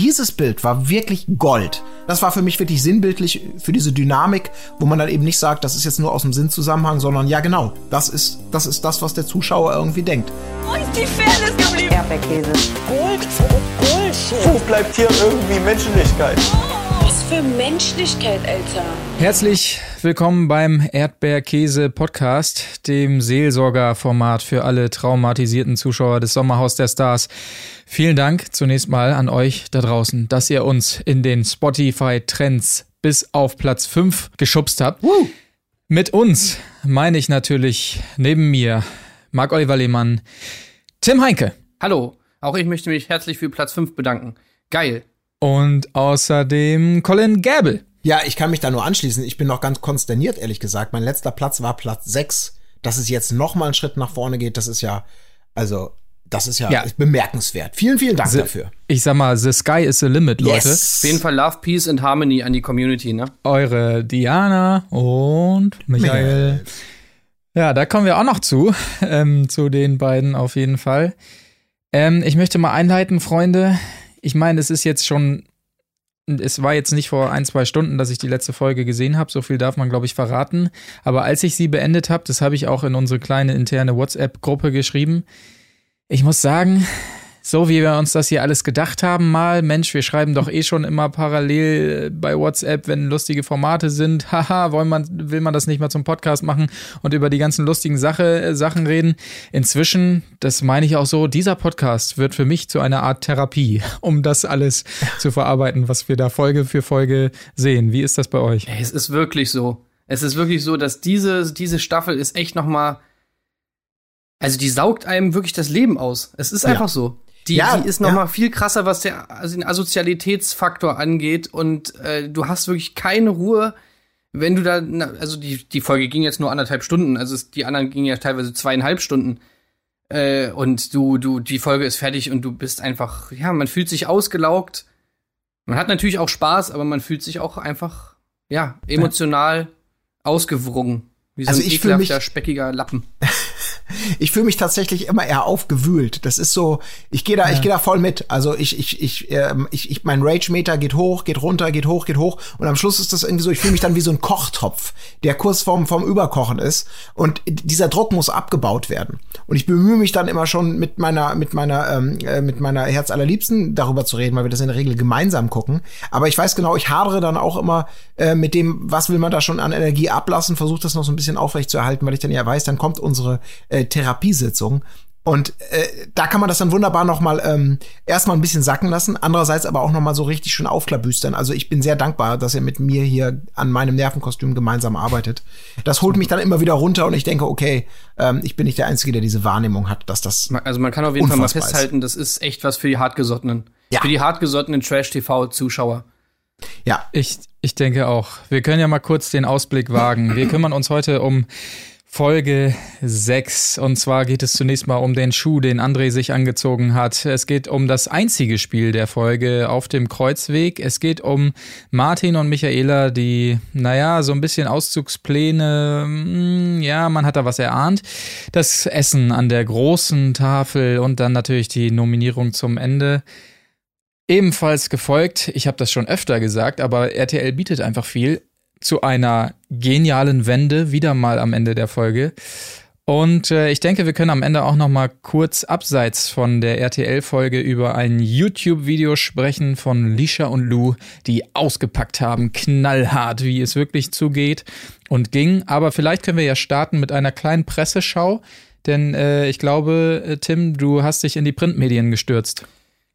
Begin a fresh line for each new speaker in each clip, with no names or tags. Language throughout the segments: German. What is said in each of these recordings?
dieses Bild war wirklich Gold. Das war für mich wirklich sinnbildlich für diese Dynamik, wo man dann eben nicht sagt, das ist jetzt nur aus dem Sinnzusammenhang, sondern ja genau, das ist das, ist das was der Zuschauer irgendwie denkt.
Wo ist die Fairness geblieben?
Erdbeerkäse.
Gold, Bullshit.
Wo bleibt hier irgendwie Menschlichkeit?
Was für Menschlichkeit, Alter.
Herzlich willkommen beim Erdbeerkäse-Podcast, dem Seelsorgerformat für alle traumatisierten Zuschauer des Sommerhaus der Stars. Vielen Dank zunächst mal an euch da draußen, dass ihr uns in den Spotify-Trends bis auf Platz 5 geschubst habt.
Woo.
Mit uns meine ich natürlich neben mir Marc-Oliver Lehmann, Tim Heinke.
Hallo, auch ich möchte mich herzlich für Platz 5 bedanken. Geil.
Und außerdem Colin Gäbel.
Ja, ich kann mich da nur anschließen. Ich bin noch ganz konsterniert, ehrlich gesagt. Mein letzter Platz war Platz 6. Dass es jetzt noch mal einen Schritt nach vorne geht, das ist ja, also, das ist ja,
Ja.
Bemerkenswert. Vielen, vielen Dank
The-
dafür.
Ich sag mal, the sky is the limit, Leute.
Auf jeden Fall Love, Peace and Harmony an die Community, ne?
Eure Diana und Michael. Ja, da kommen wir auch noch zu, ähm, zu den beiden auf jeden Fall. Ähm, ich möchte mal einleiten, Freunde. Ich meine, es ist jetzt schon, es war jetzt nicht vor ein, zwei Stunden, dass ich die letzte Folge gesehen habe. So viel darf man, glaube ich, verraten. Aber als ich sie beendet habe, das habe ich auch in unsere kleine interne WhatsApp-Gruppe geschrieben. Ich muss sagen, so wie wir uns das hier alles gedacht haben, mal, Mensch, wir schreiben doch eh schon immer parallel bei WhatsApp, wenn lustige Formate sind. Haha, wollen man, will man das nicht mal zum Podcast machen und über die ganzen lustigen Sache, äh, Sachen reden. Inzwischen, das meine ich auch so, dieser Podcast wird für mich zu einer Art Therapie, um das alles zu verarbeiten, was wir da Folge für Folge sehen. Wie ist das bei euch?
Es ist wirklich so. Es ist wirklich so, dass diese, diese Staffel ist echt noch mal also die saugt einem wirklich das Leben aus. Es ist
Ja.
einfach so. Die,
Ja,
die ist noch
ja.
mal viel krasser, was der, also den Asozialitätsfaktor angeht. Und äh, du hast wirklich keine Ruhe, wenn du da, na, also die, die Folge ging jetzt nur anderthalb Stunden, also es, die anderen gingen ja teilweise zweieinhalb Stunden. Äh, und du, du, die Folge ist fertig und du bist einfach, ja, man fühlt sich ausgelaugt. Man hat natürlich auch Spaß, aber man fühlt sich auch einfach, ja, emotional ausgewrungen. Wie so
Also
ein
ich
ekelhafter, speckiger Lappen.
Ich fühle mich tatsächlich immer eher aufgewühlt. Das ist so, ich gehe da, ich gehe da voll mit. Also ich, ich, ich, ähm, ich, ich mein Rage-Meter geht hoch, geht runter, geht hoch, geht hoch. Und am Schluss ist das irgendwie so, ich fühle mich dann wie so ein Kochtopf, der kurz vorm, vorm Überkochen ist. Und dieser Druck muss abgebaut werden. Und ich bemühe mich dann immer schon mit meiner, mit meiner, ähm, äh, mit meiner Herz allerliebsten darüber zu reden, weil wir das in der Regel gemeinsam gucken. Aber ich weiß genau, ich hadere dann auch immer äh, mit dem, was will man da schon an Energie ablassen, versuche das noch so ein bisschen aufrecht zu erhalten, weil ich dann ja weiß, dann kommt unsere äh, Therapiesitzung. Und äh, da kann man das dann wunderbar noch mal ähm, erstmal ein bisschen sacken lassen, andererseits aber auch noch mal so richtig schön aufklabüstern. Also ich bin sehr dankbar, dass ihr mit mir hier an meinem Nervenkostüm gemeinsam arbeitet. Das holt mich dann immer wieder runter und ich denke, okay, ähm, ich bin nicht der Einzige, der diese Wahrnehmung hat, dass das
Man- Also man kann auf jeden Fall mal
Unfassbar ist.
festhalten, das ist echt was für die hartgesottenen.
Ja.
Für die hartgesottenen Trash-TV-Zuschauer.
ja
Ich, ich denke auch. Wir können ja mal kurz den Ausblick wagen. Wir kümmern uns heute um Folge 6. Und zwar geht es zunächst mal um den Schuh, den André sich angezogen hat. Es geht um das einzige Spiel der Folge auf dem Kreuzweg. Es geht um Martin und Michaela, die, naja, so ein bisschen Auszugspläne, hm, ja, man hat da was erahnt. Das Essen an der großen Tafel und dann natürlich die Nominierung zum Ende. Ebenfalls gefolgt, ich habe das schon öfter gesagt, aber RTL bietet einfach viel zu einer genialen Wende, wieder mal am Ende der Folge. Und äh, ich denke, wir können am Ende auch noch mal kurz abseits von der RTL-Folge über ein YouTube-Video sprechen von Lisha und Lou, die ausgepackt haben, knallhart, wie es wirklich zugeht und ging. Aber vielleicht können wir ja starten mit einer kleinen Presseschau, denn äh, ich glaube, äh, Tim, du hast dich in die Printmedien gestürzt.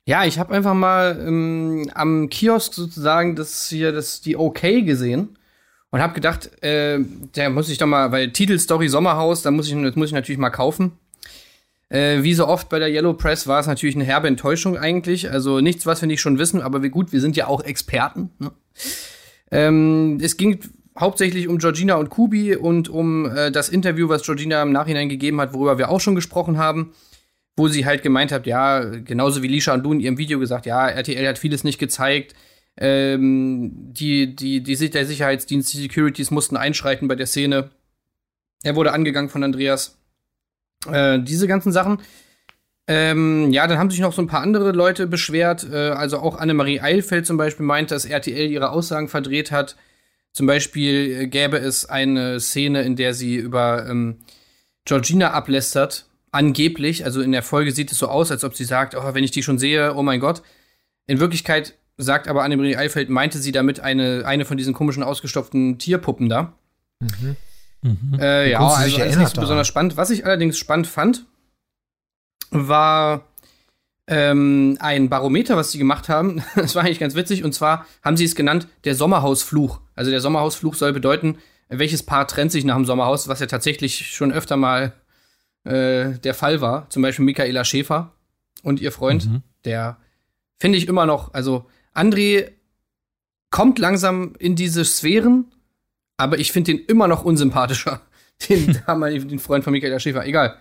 Ja, ich habe einfach mal ähm, am Kiosk sozusagen das hier, das die OK gesehen und habe gedacht, äh, der muss ich doch mal, weil Titelstory Sommerhaus, da muss ich, das muss ich natürlich mal kaufen. Äh, wie so oft bei der Yellow Press war es natürlich eine herbe Enttäuschung eigentlich. Also nichts, was wir nicht schon wissen, aber wie gut, wir sind ja auch Experten. Ne? Ähm, es ging hauptsächlich um Georgina und Kubi und um äh, das Interview, was Georgina im Nachhinein gegeben hat, worüber wir auch schon gesprochen haben wo sie halt gemeint hat, ja, genauso wie Lisha und Lu in ihrem Video gesagt, ja, RTL hat vieles nicht gezeigt. Ähm, die, die, die, der Sicherheitsdienst, die Securities mussten einschreiten bei der Szene. Er wurde angegangen von Andreas. Äh, diese ganzen Sachen. Ähm, ja, dann haben sich noch so ein paar andere Leute beschwert. Äh, also auch Annemarie Eilfeld zum Beispiel meint, dass RTL ihre Aussagen verdreht hat. Zum Beispiel äh, gäbe es eine Szene, in der sie über ähm, Georgina ablästert. Angeblich, also in der Folge sieht es so aus, als ob sie sagt, oh, wenn ich die schon sehe, oh mein Gott. In Wirklichkeit sagt aber Annemarie Eilfeld, meinte sie damit eine, eine von diesen komischen ausgestopften Tierpuppen da.
Mhm.
Äh, ja, also alles nicht so besonders spannend. Was ich allerdings spannend fand, war ähm, ein Barometer, was sie gemacht haben. Das war eigentlich ganz witzig. Und zwar haben sie es genannt, der Sommerhausfluch. Also der Sommerhausfluch soll bedeuten, welches Paar trennt sich nach dem Sommerhaus, was ja tatsächlich schon öfter mal äh, der Fall war. Zum Beispiel Michaela Schäfer und ihr Freund, der finde ich immer noch, also André kommt langsam in diese Sphären, aber ich finde den immer noch unsympathischer. Den, damaligen- den Freund von Michaela Schäfer. Egal.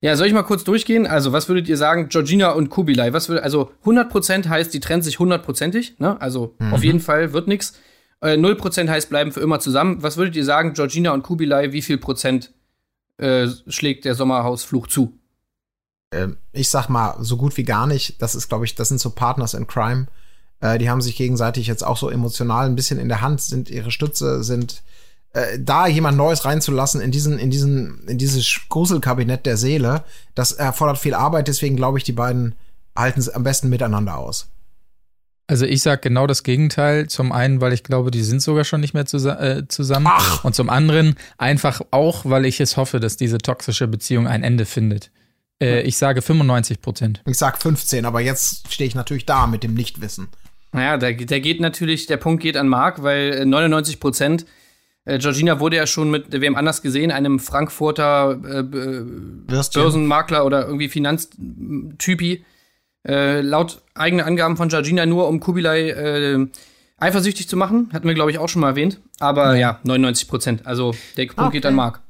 Ja, soll ich mal kurz durchgehen? Also, was würdet ihr sagen, Georgina und Kubilai? Was würde, also 100% heißt, die trennen sich hundertprozentig, ne? Also, auf jeden Fall wird nix. Äh, 0% heißt, bleiben für immer zusammen. Was würdet ihr sagen, Georgina und Kubilai, wie viel Prozent äh, schlägt der Sommerhausfluch zu?
Ähm, ich sag mal, so gut wie gar nicht. Das ist, glaube ich, das sind so Partners in Crime. Äh, die haben sich gegenseitig jetzt auch so emotional ein bisschen in der Hand, sind ihre Stütze, sind äh, da jemand Neues reinzulassen in diesen, in diesen, in dieses Gruselkabinett der Seele, das erfordert viel Arbeit, deswegen glaube ich, die beiden halten es am besten miteinander aus.
Also ich sage genau das Gegenteil. Zum einen, weil ich glaube, die sind sogar schon nicht mehr zusa äh, zusammen.
Ach.
Und zum anderen einfach auch, weil ich es hoffe, dass diese toxische Beziehung ein Ende findet. Äh, ich sage 95 Prozent.
Ich sag 15, aber jetzt stehe ich natürlich da mit dem Nichtwissen.
Naja, der, der geht natürlich, der Punkt geht an Marc, weil äh, 99 Prozent. Äh, Georgina wurde ja schon mit wem anders gesehen, einem Frankfurter äh,
Würstchen.
Börsenmakler oder irgendwie Finanztypi. Äh, laut eigenen Angaben von Georgina nur, um Kubilai äh, eifersüchtig zu machen. Hatten wir, glaube ich, auch schon mal erwähnt. Aber ja, 99 Prozent. Also der Punkt geht
Okay.
an Marc.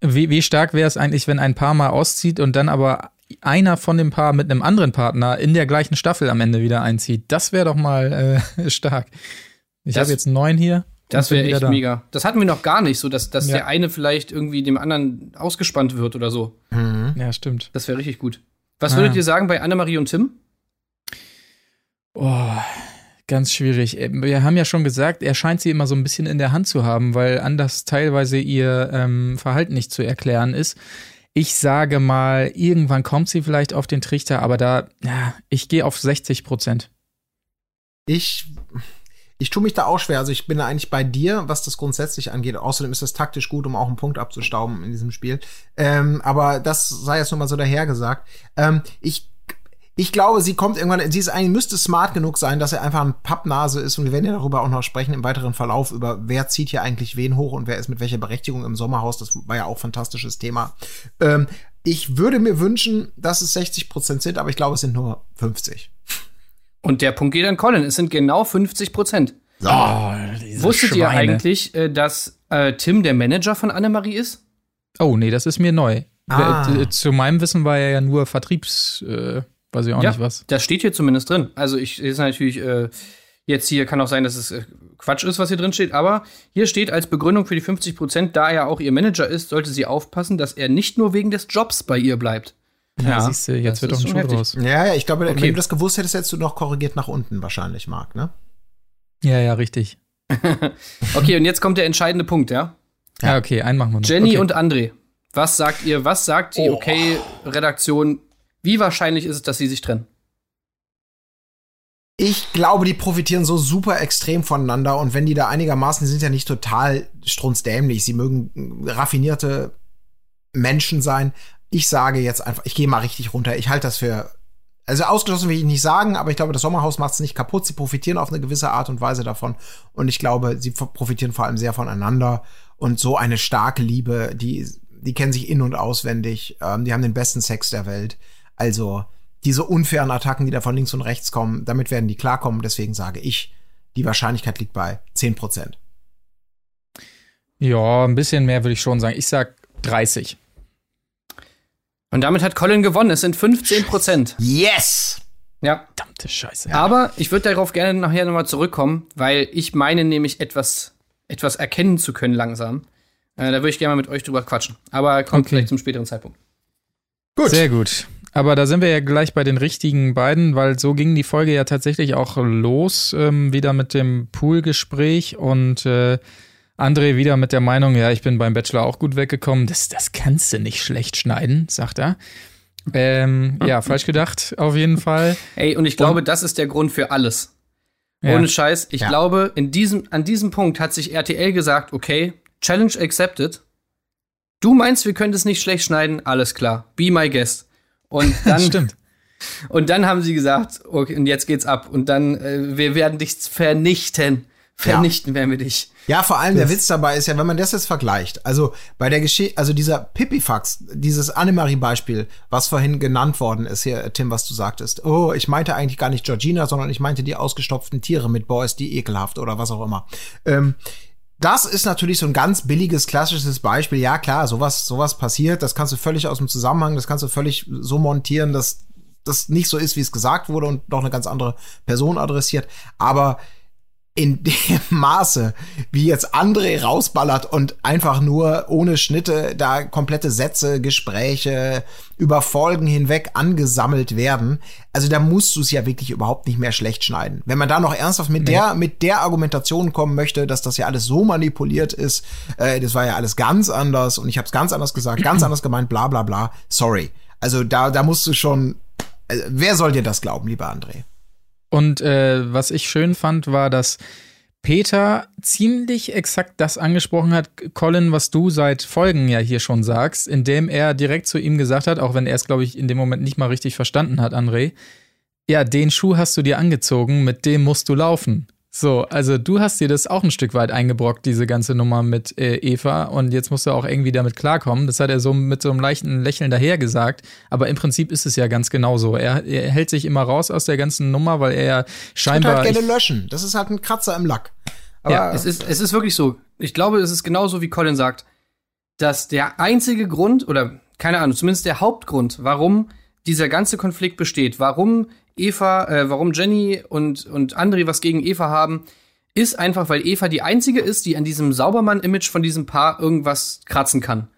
Wie, wie stark wäre es eigentlich, wenn ein Paar mal auszieht und dann aber einer von dem Paar mit einem anderen Partner in der gleichen Staffel am Ende wieder einzieht? Das wäre doch mal äh, stark. Ich habe jetzt neun hier.
Das wäre echt
da.
mega. Das hatten wir noch gar nicht, so dass, dass
Ja.
der eine vielleicht irgendwie dem anderen ausgespannt wird oder so.
Ja, stimmt.
Das wäre richtig gut. Was
Ah.
würdet ihr sagen bei Annemarie und Tim?
Oh, ganz schwierig. Äh, Wir haben ja schon gesagt, er scheint sie immer so ein bisschen in der Hand zu haben, weil anders teilweise ihr ähm, Verhalten nicht zu erklären ist. Ich sage mal, irgendwann kommt sie vielleicht auf den Trichter, aber da, ja, ich gehe auf 60 Prozent.
Ich, ich tue mich da auch schwer. Also ich bin da eigentlich bei dir, was das grundsätzlich angeht. Außerdem ist das taktisch gut, um auch einen Punkt abzustauben in diesem Spiel. Ähm, aber das sei jetzt nur mal so dahergesagt. Ähm, ich ich glaube, sie kommt irgendwann, sie ist eigentlich, müsste smart genug sein, dass er einfach ein Pappnase ist und wir werden ja darüber auch noch sprechen im weiteren Verlauf über wer zieht hier eigentlich wen hoch und wer ist mit welcher Berechtigung im Sommerhaus. Das war ja auch ein fantastisches Thema. Ähm, ich würde mir wünschen, dass es 60 Prozent sind, aber ich glaube, es sind nur 50.
Und der Punkt geht an Colin. Es sind genau 50 Prozent.
So.
Wusstet ihr eigentlich, äh, dass äh, Tim der Manager von Annemarie ist?
Oh, nee, das ist mir neu.
Ah.
Äh, Zu meinem Wissen war er ja nur Vertriebs, äh, weiß ich auch nicht was.
das steht hier zumindest drin. Also ich ist natürlich äh, jetzt hier kann auch sein, dass es äh, Quatsch ist, was hier drin steht, aber hier steht als Begründung für die 50 Prozent, da er auch ihr Manager ist, sollte sie aufpassen, dass er nicht nur wegen des Jobs bei ihr bleibt.
Ja, siehst du, jetzt wird doch ein
schon
Schuh draus.
Ja, ja, ich glaube,
Okay.
wenn du das gewusst hättest, hättest du noch korrigiert nach unten wahrscheinlich, Marc, ne?
Ja, ja, richtig.
Okay, und jetzt kommt der entscheidende Punkt, ja?
Ja, okay, einen machen wir noch.
Jenny
okay.
und André, was sagt ihr, was sagt die
Oh.
Okay-Redaktion? Wie wahrscheinlich ist es, dass sie sich trennen?
Ich glaube, die profitieren so super extrem voneinander und wenn die da einigermaßen, die sind ja nicht total strunzdämlich, sie mögen raffinierte Menschen sein. Ich sage jetzt einfach, ich gehe mal richtig runter. Ich halte das für, also ausgeschlossen will ich nicht sagen, aber ich glaube, das Sommerhaus macht es nicht kaputt. Sie profitieren auf eine gewisse Art und Weise davon und ich glaube, sie profitieren vor allem sehr voneinander und so eine starke Liebe, die, die kennen sich in- und auswendig, ähm, die haben den besten Sex der Welt. Also, diese unfairen Attacken, die da von links und rechts kommen, damit werden die klarkommen. Deswegen sage ich, die Wahrscheinlichkeit liegt bei 10 Prozent.
Ja, ein bisschen mehr würde ich schon sagen. Ich sag 30.
Und damit hat Colin gewonnen. Es sind 15 Prozent.
Yes!
Ja.
Verdammte Scheiße.
Aber ich würde darauf gerne nachher nochmal zurückkommen, weil ich meine nämlich etwas, etwas erkennen zu können langsam. Äh, da würde ich gerne mal mit euch drüber quatschen. Aber kommt
Okay.
vielleicht zum späteren Zeitpunkt.
Gut.
Sehr gut. Aber da sind wir ja gleich bei den richtigen beiden, weil so ging die Folge ja tatsächlich auch los, ähm, wieder mit dem Poolgespräch und äh, André wieder mit der Meinung, ja, ich bin beim Bachelor auch gut weggekommen. Das, das kannst du nicht schlecht schneiden, sagt er. Ähm, ja, falsch gedacht, auf jeden Fall.
Ey, und ich glaube, das ist der Grund für alles.
Ja.
Ohne Scheiß. Ich
Ja.
glaube, in diesem, an diesem Punkt hat sich RTL gesagt, okay, Challenge accepted. Du meinst, wir können das nicht schlecht schneiden? Alles klar. Be my guest. Und dann,
Stimmt.
und dann haben sie gesagt, okay, und jetzt geht's ab. Und dann, äh, wir werden dich vernichten. Vernichten werden wir dich.
Ja, vor allem der Witz dabei ist ja, wenn man das jetzt vergleicht, also bei der Geschichte, also dieser Pipifax, dieses Annemarie-Beispiel, was vorhin genannt worden ist, hier, Tim, was du sagtest. Oh, ich meinte eigentlich gar nicht Georgina, sondern ich meinte die ausgestopften Tiere mit Boys, die ekelhaft oder was auch immer. Ähm, das ist natürlich so ein ganz billiges, klassisches Beispiel. Ja, klar, sowas, sowas passiert. Das kannst du völlig aus dem Zusammenhang, das kannst du völlig so montieren, dass das nicht so ist, wie es gesagt wurde und noch eine ganz andere Person adressiert. Aber in dem Maße, wie jetzt André rausballert und einfach nur ohne Schnitte da komplette Sätze, Gespräche über Folgen hinweg angesammelt werden, also da musst du es ja wirklich überhaupt nicht mehr schlecht schneiden. Wenn man da noch ernsthaft mit der mit der Argumentation kommen möchte, dass das ja alles so manipuliert ist, äh, das war ja alles ganz anders und ich habe es ganz anders gesagt, ganz anders gemeint, bla bla bla. Sorry. Also da da musst du schon. Also, wer soll dir das glauben, lieber André?
Und äh, was ich schön fand, war, dass Peter ziemlich exakt das angesprochen hat, Colin, was du seit Folgen ja hier schon sagst, indem er direkt zu ihm gesagt hat, auch wenn er es, glaube ich, in dem Moment nicht mal richtig verstanden hat, André, ja, den Schuh hast du dir angezogen, mit dem musst du laufen. So, also du hast dir das auch ein Stück weit eingebrockt, diese ganze Nummer mit äh, Eva, und jetzt musst du auch irgendwie damit klarkommen. Das hat er so mit so einem leichten Lächeln daher gesagt, aber im Prinzip ist es ja ganz genauso. Er, er hält sich immer raus aus der ganzen Nummer, weil er ja
Ich würde
scheinbar.
halt gerne löschen. Das ist halt ein Kratzer im Lack. Aber
Ja,
Es ist, es ist wirklich so. Ich glaube, es ist genauso, wie Colin sagt, dass der einzige Grund, oder keine Ahnung, zumindest der Hauptgrund, warum dieser ganze Konflikt besteht, warum Eva, äh, warum Jenny und, und André was gegen Eva haben, ist einfach, weil Eva die einzige ist, die an diesem Saubermann-Image von diesem Paar irgendwas kratzen kann.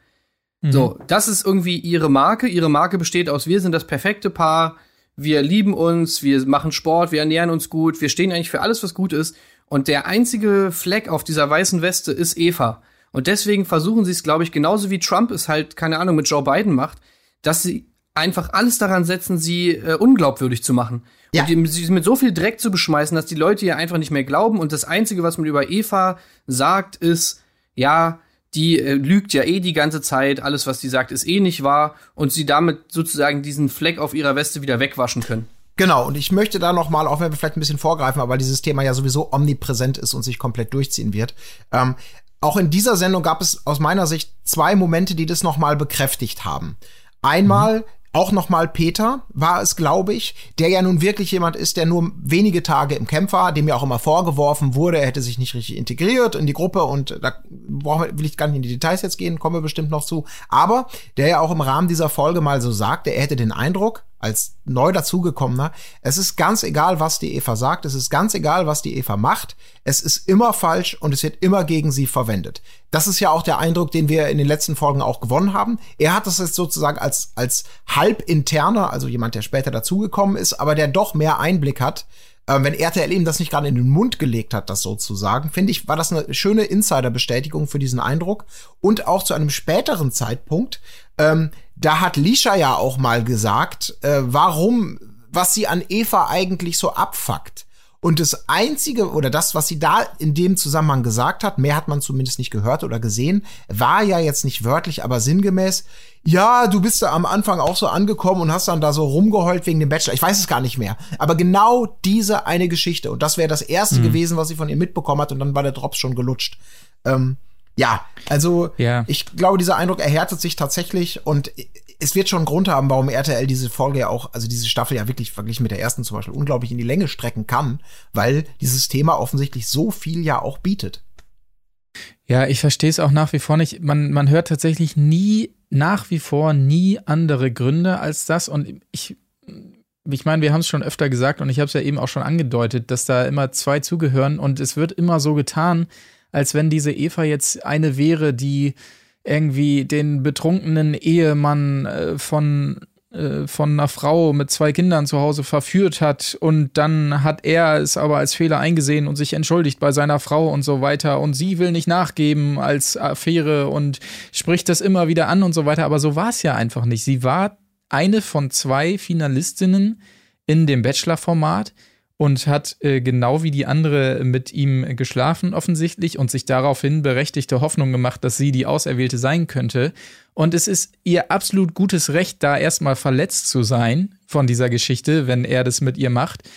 So, das ist irgendwie ihre Marke. Ihre Marke besteht aus, wir sind das perfekte Paar, wir lieben uns, wir machen Sport, wir ernähren uns gut, wir stehen eigentlich für alles, was gut ist. Und der einzige Fleck auf dieser weißen Weste ist Eva. Und deswegen versuchen sie es, glaube ich, genauso wie Trump es halt, keine Ahnung, mit Joe Biden macht, dass sie einfach alles daran setzen, sie äh, unglaubwürdig zu machen.
Ja.
Und sie mit so viel Dreck zu beschmeißen, dass die Leute ihr einfach nicht mehr glauben. Und das Einzige, was man über Eva sagt, ist, ja, die äh, lügt ja eh die ganze Zeit, alles, was sie sagt, ist eh nicht wahr. Und sie damit sozusagen diesen Fleck auf ihrer Weste wieder wegwaschen können.
Genau, und ich möchte da noch mal, auch wenn wir vielleicht ein bisschen vorgreifen, aber dieses Thema ja sowieso omnipräsent ist und sich komplett durchziehen wird. Ähm, auch in dieser Sendung gab es aus meiner Sicht zwei Momente, die das noch mal bekräftigt haben. Einmal auch noch mal Peter war es, glaube ich, der ja nun wirklich jemand ist, der nur wenige Tage im Camp war, dem ja auch immer vorgeworfen wurde, er hätte sich nicht richtig integriert in die Gruppe und da will ich gar nicht in die Details jetzt gehen, kommen wir bestimmt noch zu. Aber der ja auch im Rahmen dieser Folge mal so sagte, er hätte den Eindruck, als neu dazugekommener, es ist ganz egal, was die Eva sagt, es ist ganz egal, was die Eva macht, es ist immer falsch und es wird immer gegen sie verwendet. Das ist ja auch der Eindruck, den wir in den letzten Folgen auch gewonnen haben. Er hat das jetzt sozusagen als, als halbinterner, also jemand, der später dazugekommen ist, aber der doch mehr Einblick hat. Ähm, wenn RTL ihm das nicht gerade in den Mund gelegt hat, das sozusagen, finde ich, war das eine schöne Insider-Bestätigung für diesen Eindruck. Und auch zu einem späteren Zeitpunkt, ähm, da hat Lisha ja auch mal gesagt, äh, warum, was sie an Eva eigentlich so abfuckt. Und das Einzige oder das, was sie da in dem Zusammenhang gesagt hat, mehr hat man zumindest nicht gehört oder gesehen, war ja jetzt nicht wörtlich, aber sinngemäß, ja, du bist da am Anfang auch so angekommen und hast dann da so rumgeheult wegen dem Bachelor. Ich weiß es gar nicht mehr. Aber genau diese eine Geschichte. Und das wäre das erste gewesen, was sie von ihr mitbekommen hat. Und dann war der Drops schon gelutscht. Ähm, ja, also
Ja.
ich glaube, dieser Eindruck erhärtet sich tatsächlich und es wird schon einen Grund haben, warum RTL diese Folge ja auch, also diese Staffel ja wirklich verglichen mit der ersten zum Beispiel, unglaublich in die Länge strecken kann, weil dieses Thema offensichtlich so viel ja auch bietet.
Ja, ich verstehe es auch nach wie vor nicht. Man, man hört tatsächlich nie, nach wie vor nie andere Gründe als das. Und ich, ich meine, wir haben es schon öfter gesagt und ich habe es ja eben auch schon angedeutet, dass da immer zwei zugehören und es wird immer so getan, als wenn diese Eva jetzt eine wäre, die irgendwie den betrunkenen Ehemann äh, von äh, von einer Frau mit zwei Kindern zu Hause verführt hat und dann hat er es aber als Fehler eingesehen und sich entschuldigt bei seiner Frau und so weiter und sie will nicht nachgeben als Affäre und spricht das immer wieder an und so weiter, aber so war es ja einfach nicht. Sie war eine von zwei Finalistinnen in dem Bachelor-Format und hat äh, genau wie die andere mit ihm geschlafen offensichtlich und sich daraufhin berechtigte Hoffnung gemacht, dass sie die Auserwählte sein könnte. Und es ist ihr absolut gutes Recht, da erstmal verletzt zu sein von dieser Geschichte, wenn er das mit ihr macht.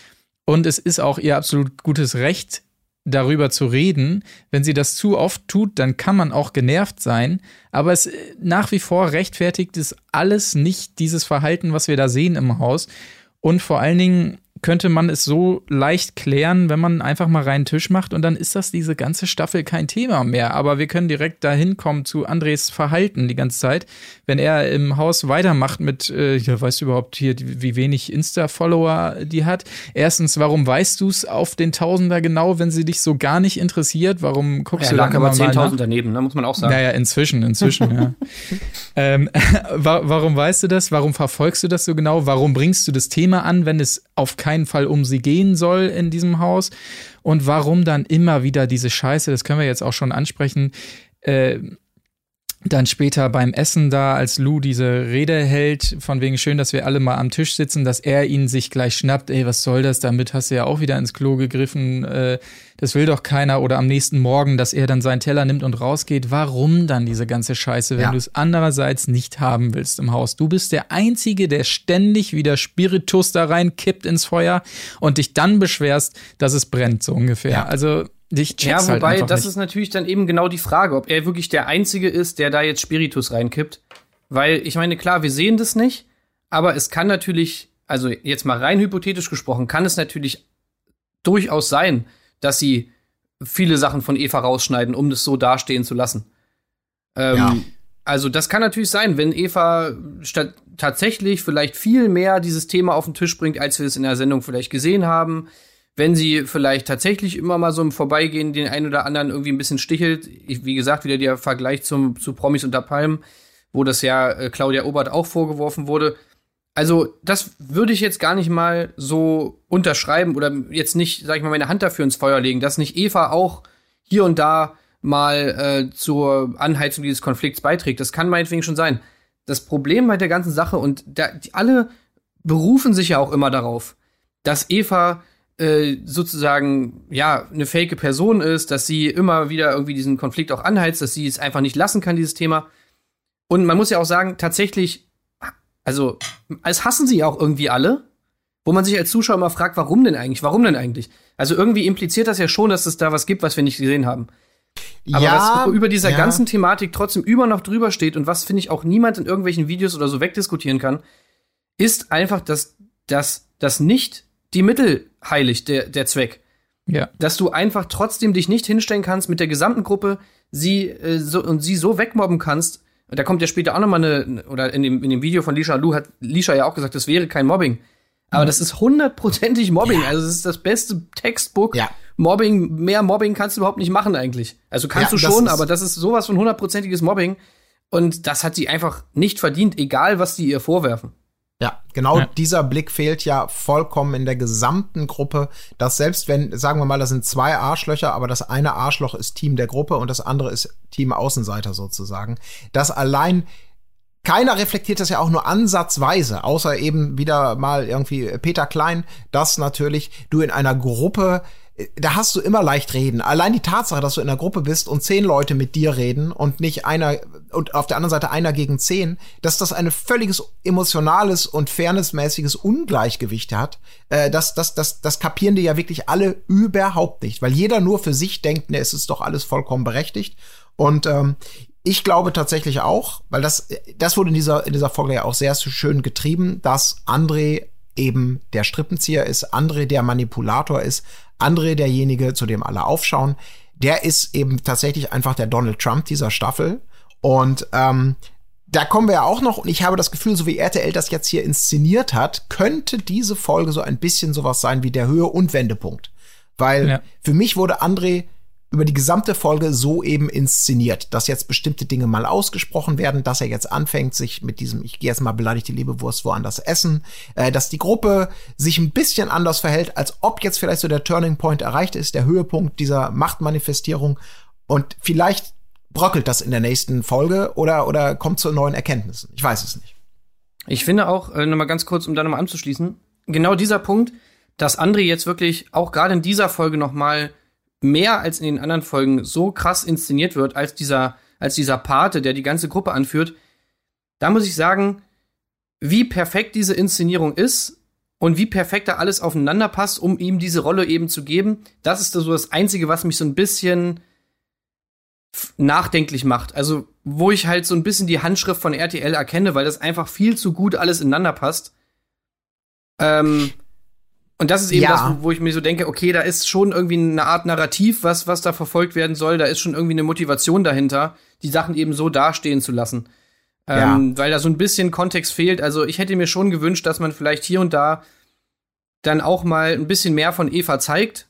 Und es ist auch ihr absolut gutes Recht, darüber zu reden. Wenn sie das zu oft tut, dann kann man auch genervt sein. Aber es nach wie vor rechtfertigt es alles nicht dieses Verhalten, was wir da sehen im Haus. Und vor allen Dingen könnte man es so leicht klären, wenn man einfach mal reinen Tisch macht und dann ist das diese ganze Staffel kein Thema mehr. Aber wir können direkt dahin kommen zu Andres Verhalten die ganze Zeit. Wenn er im Haus weitermacht mit, äh, ja, weißt du überhaupt hier, wie wenig Insta-Follower die hat? Erstens, warum weißt du es auf den Tausender genau, wenn sie dich so gar nicht interessiert? Warum guckst
Er
du
lag
dann
aber
immer mal
10.000
nach?
daneben, ne, muss man auch sagen.
Naja, inzwischen, inzwischen, ja. ähm, wa warum weißt du das? Warum verfolgst du das so genau? Warum bringst du das Thema an, wenn es auf keinen Fall um sie gehen soll in diesem Haus? Und warum dann immer wieder diese Scheiße, das können wir jetzt auch schon ansprechen, äh, dann später beim Essen da, als Lou diese Rede hält, von wegen schön, dass wir alle mal am Tisch sitzen, dass er ihn sich gleich schnappt, ey, was soll das, damit hast du ja auch wieder ins Klo gegriffen, äh, das will doch keiner, oder am nächsten Morgen, dass er dann seinen Teller nimmt und rausgeht. Warum dann diese ganze Scheiße, wenn
Ja.
du es andererseits nicht haben willst im Haus? Du bist der Einzige, der ständig wieder Spiritus da rein kippt ins Feuer und dich dann beschwerst, dass es brennt, so ungefähr.
Ja.
Also, dich
Ja,
halt
wobei,
einfach
das
nicht.
ist natürlich dann eben genau die Frage, ob er wirklich der Einzige ist, der da jetzt Spiritus reinkippt. Weil, ich meine, klar, wir sehen das nicht, aber es kann natürlich, also jetzt mal rein hypothetisch gesprochen, kann es natürlich durchaus sein, dass sie viele Sachen von Eva rausschneiden, um das so dastehen zu lassen. Ähm,
Ja.
Also das kann natürlich sein, wenn Eva statt tatsächlich vielleicht viel mehr dieses Thema auf den Tisch bringt, als wir es in der Sendung vielleicht gesehen haben. Wenn sie vielleicht tatsächlich immer mal so im Vorbeigehen den einen oder anderen irgendwie ein bisschen stichelt. Ich, wie gesagt, wieder der Vergleich zum, zu Promis unter Palmen, wo das ja äh, Claudia Obert auch vorgeworfen wurde. Also, das würde ich jetzt gar nicht mal so unterschreiben oder jetzt nicht, sag ich mal, meine Hand dafür ins Feuer legen, dass nicht Eva auch hier und da mal äh, zur Anheizung dieses Konflikts beiträgt. Das kann meinetwegen schon sein. Das Problem bei der ganzen Sache, und da, die, alle berufen sich ja auch immer darauf, dass Eva äh, sozusagen ja eine fake Person ist, dass sie immer wieder irgendwie diesen Konflikt auch anheizt, dass sie es einfach nicht lassen kann, dieses Thema. Und man muss ja auch sagen, tatsächlich, also, als hassen sie auch irgendwie alle, wo man sich als Zuschauer immer fragt, warum denn eigentlich? Warum denn eigentlich? Also irgendwie impliziert das ja schon, dass es da was gibt, was wir nicht gesehen haben. Aber was über dieser
ja.
ganzen Thematik trotzdem immer noch drüber steht und was, finde ich, auch niemand in irgendwelchen Videos oder so wegdiskutieren kann, ist einfach, dass, dass, dass nicht die Mittel heiligt, der, der Zweck.
Ja.
Dass du einfach trotzdem dich nicht hinstellen kannst mit der gesamten Gruppe, sie äh, so, und sie so wegmobben kannst. Und da kommt ja später auch noch mal eine, oder in dem, in dem Video von Lisha Lu hat Lisha ja auch gesagt, das wäre kein Mobbing. Aber das ist hundertprozentig Mobbing. Also das ist das beste Textbook.
Ja.
Mobbing, mehr Mobbing kannst du überhaupt nicht machen eigentlich. Also kannst
Ja,
du
das
schon,
ist-
aber das ist sowas von hundertprozentiges Mobbing. Und das hat sie einfach nicht verdient, egal was die ihr vorwerfen.
Ja, genau
Ja.
dieser Blick fehlt ja vollkommen in der gesamten Gruppe, dass selbst wenn, sagen wir mal, das sind zwei Arschlöcher, aber das eine Arschloch ist Team der Gruppe und das andere ist Team Außenseiter sozusagen, dass allein keiner reflektiert das ja auch nur ansatzweise, außer eben wieder mal irgendwie Peter Klein, dass natürlich du in einer Gruppe da hast du immer leicht reden. Allein die Tatsache, dass du in einer Gruppe bist und zehn Leute mit dir reden und nicht einer und auf der anderen Seite einer gegen zehn, dass das ein völliges emotionales und fairnessmäßiges Ungleichgewicht hat, äh, das, das, das, das kapieren die ja wirklich alle überhaupt nicht, weil jeder nur für sich denkt, ne, es ist doch alles vollkommen berechtigt. Und ähm, ich glaube tatsächlich auch, weil das, das wurde in dieser, in dieser Folge ja auch sehr schön getrieben, dass André eben der Strippenzieher ist, André der Manipulator ist, André derjenige, zu dem alle aufschauen. Der ist eben tatsächlich einfach der Donald Trump dieser Staffel. Und ähm, da kommen wir ja auch noch, und ich habe das Gefühl, so wie RTL das jetzt hier inszeniert hat, könnte diese Folge so ein bisschen sowas sein wie der Höhe- und Wendepunkt. Weil
Ja.
für mich wurde André über die gesamte Folge so eben inszeniert, dass jetzt bestimmte Dinge mal ausgesprochen werden, dass er jetzt anfängt, sich mit diesem, ich gehe jetzt mal beleidigt die Leberwurst woanders essen, äh, dass die Gruppe sich ein bisschen anders verhält, als ob jetzt vielleicht so der Turning Point erreicht ist, der Höhepunkt dieser Machtmanifestierung und vielleicht bröckelt das in der nächsten Folge oder, oder kommt zu neuen Erkenntnissen. Ich weiß es nicht.
Ich finde auch, äh, nochmal ganz kurz, um da nochmal anzuschließen, genau dieser Punkt, dass André jetzt wirklich auch gerade in dieser Folge nochmal mehr als in den anderen Folgen so krass inszeniert wird, als dieser, als dieser Pate, der die ganze Gruppe anführt, da muss ich sagen, wie perfekt diese Inszenierung ist und wie perfekt da alles aufeinander passt, um ihm diese Rolle eben zu geben, das ist so das Einzige, was mich so ein bisschen nachdenklich macht. Also, wo ich halt so ein bisschen die Handschrift von RTL erkenne, weil das einfach viel zu gut alles ineinander passt. Ähm, und das ist eben
Ja.
das, wo, ich mir so denke, okay, da ist schon irgendwie eine Art Narrativ, was, was da verfolgt werden soll. Da ist schon irgendwie eine Motivation dahinter, die Sachen eben so dastehen zu lassen. Ähm, Weil da so ein bisschen Kontext fehlt. Also ich hätte mir schon gewünscht, dass man vielleicht hier und da dann auch mal ein bisschen mehr von Eva zeigt,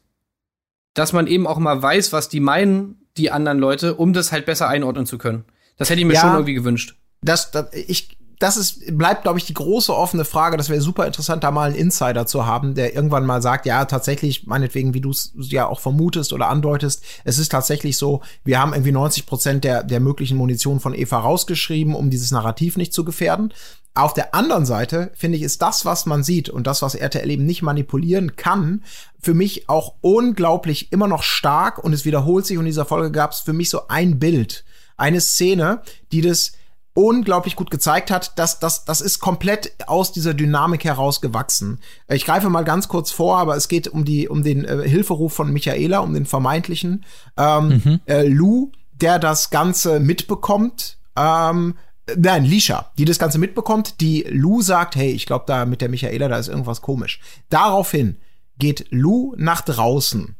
dass man eben auch mal weiß, was die meinen, die anderen Leute, um das halt besser einordnen zu können. Das hätte ich mir
Ja.
schon irgendwie gewünscht.
das, das, ich, das ist, bleibt, glaube ich, die große offene Frage. Das wäre super interessant, da mal einen Insider zu haben, der irgendwann mal sagt, ja, tatsächlich, meinetwegen, wie du es ja auch vermutest oder andeutest, es ist tatsächlich so, wir haben irgendwie 90 Prozent der, der möglichen Munition von Eva rausgeschrieben, um dieses Narrativ nicht zu gefährden. Auf der anderen Seite, finde ich, ist das, was man sieht und das, was RTL eben nicht manipulieren kann, für mich auch unglaublich immer noch stark und es wiederholt sich und in dieser Folge gab es für mich so ein Bild, eine Szene, die das unglaublich gut gezeigt hat, dass das das ist komplett aus dieser Dynamik heraus gewachsen. Ich greife mal ganz kurz vor, aber es geht um die um den äh, Hilferuf von Michaela, um den vermeintlichen ähm, äh, Lou, der das Ganze mitbekommt. Ähm, äh, Nein, Lisha, die das Ganze mitbekommt, die Lou sagt, hey, ich glaube, da mit der Michaela, da ist irgendwas komisch. Daraufhin geht Lou nach draußen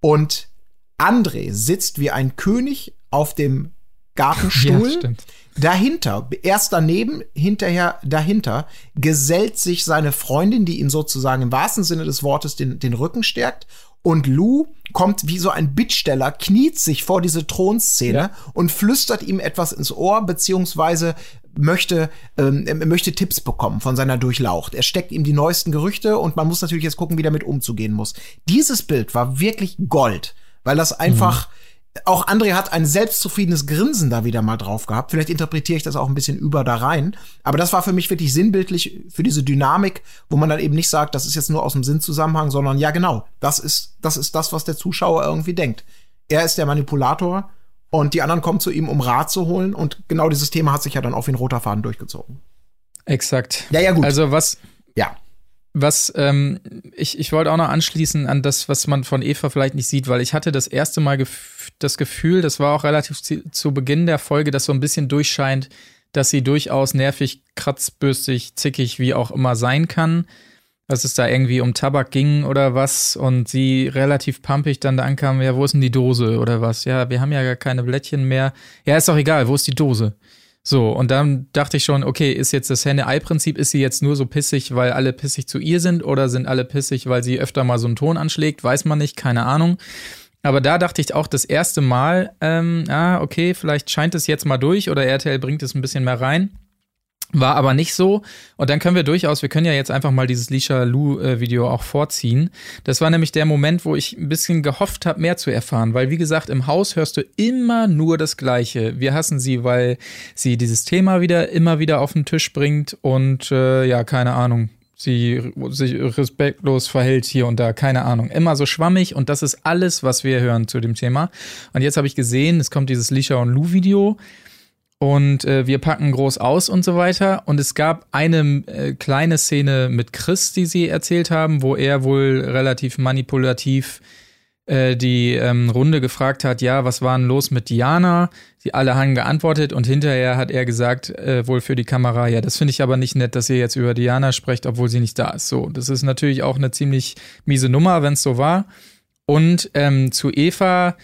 und André sitzt wie ein König auf dem Gartenstuhl.
Ja, stimmt.
Dahinter, erst daneben, hinterher dahinter, gesellt sich seine Freundin, die ihm sozusagen im wahrsten Sinne des Wortes den, den Rücken stärkt. Und Lou kommt wie so ein Bittsteller, kniet sich vor diese Thronszene
Ja.
und flüstert ihm etwas ins Ohr, beziehungsweise möchte, ähm, er möchte Tipps bekommen von seiner Durchlaucht. Er steckt ihm die neuesten Gerüchte und man muss natürlich jetzt gucken, wie damit umzugehen muss. Dieses Bild war wirklich Gold, weil das einfach, auch André hat ein selbstzufriedenes Grinsen da wieder mal drauf gehabt. Vielleicht interpretiere ich das auch ein bisschen über da rein. Aber das war für mich wirklich sinnbildlich für diese Dynamik, wo man dann eben nicht sagt, das ist jetzt nur aus dem Sinnzusammenhang, sondern ja, genau, das ist, das ist das, was der Zuschauer irgendwie denkt. Er ist der Manipulator und die anderen kommen zu ihm, um Rat zu holen. Und genau dieses Thema hat sich ja dann auf wie ein roter Faden durchgezogen.
Exakt.
Ja, ja, gut.
Also was,
Ja.
Was ähm, ich, ich wollte auch noch anschließen an das, was man von Eva vielleicht nicht sieht, weil ich hatte das erste Mal gef das Gefühl, das war auch relativ zu, zu Beginn der Folge, dass so ein bisschen durchscheint, dass sie durchaus nervig, kratzbürstig, zickig, wie auch immer sein kann. Dass es da irgendwie um Tabak ging oder was und sie relativ pumpig dann da ankam, ja, wo ist denn die Dose oder was? Ja, wir haben ja gar keine Blättchen mehr. Ja, ist doch egal, wo ist die Dose? So, und dann dachte ich schon, okay, ist jetzt das Henne-Ei-Prinzip, ist sie jetzt nur so pissig, weil alle pissig zu ihr sind oder sind alle pissig, weil sie öfter mal so einen Ton anschlägt? Weiß man nicht, keine Ahnung. Aber da dachte ich auch das erste Mal, ähm, ah, okay, vielleicht scheint es jetzt mal durch oder RTL bringt es ein bisschen mehr rein. War aber nicht so. Und dann können wir durchaus, wir können ja jetzt einfach mal dieses Lisha Lu-Video auch vorziehen. Das war nämlich der Moment, wo ich ein bisschen gehofft habe, mehr zu erfahren. Weil, wie gesagt, im Haus hörst du immer nur das Gleiche. Wir hassen sie, weil sie dieses Thema wieder immer wieder auf den Tisch bringt und äh, ja, keine Ahnung. Sie sich respektlos verhält hier und da, keine Ahnung. Immer so schwammig und das ist alles, was wir hören zu dem Thema. Und jetzt habe ich gesehen, es kommt dieses Lisha und Lu-Video und äh, wir packen groß aus und so weiter. Und es gab eine äh, kleine Szene mit Chris, die sie erzählt haben, wo er wohl relativ manipulativ äh, die ähm, Runde gefragt hat, ja, was war denn los mit Diana? Die alle haben geantwortet und hinterher hat er gesagt, äh, wohl für die Kamera, ja, das finde ich aber nicht nett, dass ihr jetzt über Diana sprecht, obwohl sie nicht da ist. So, das ist natürlich auch eine ziemlich miese Nummer, wenn es so war. Und ähm, zu Eva,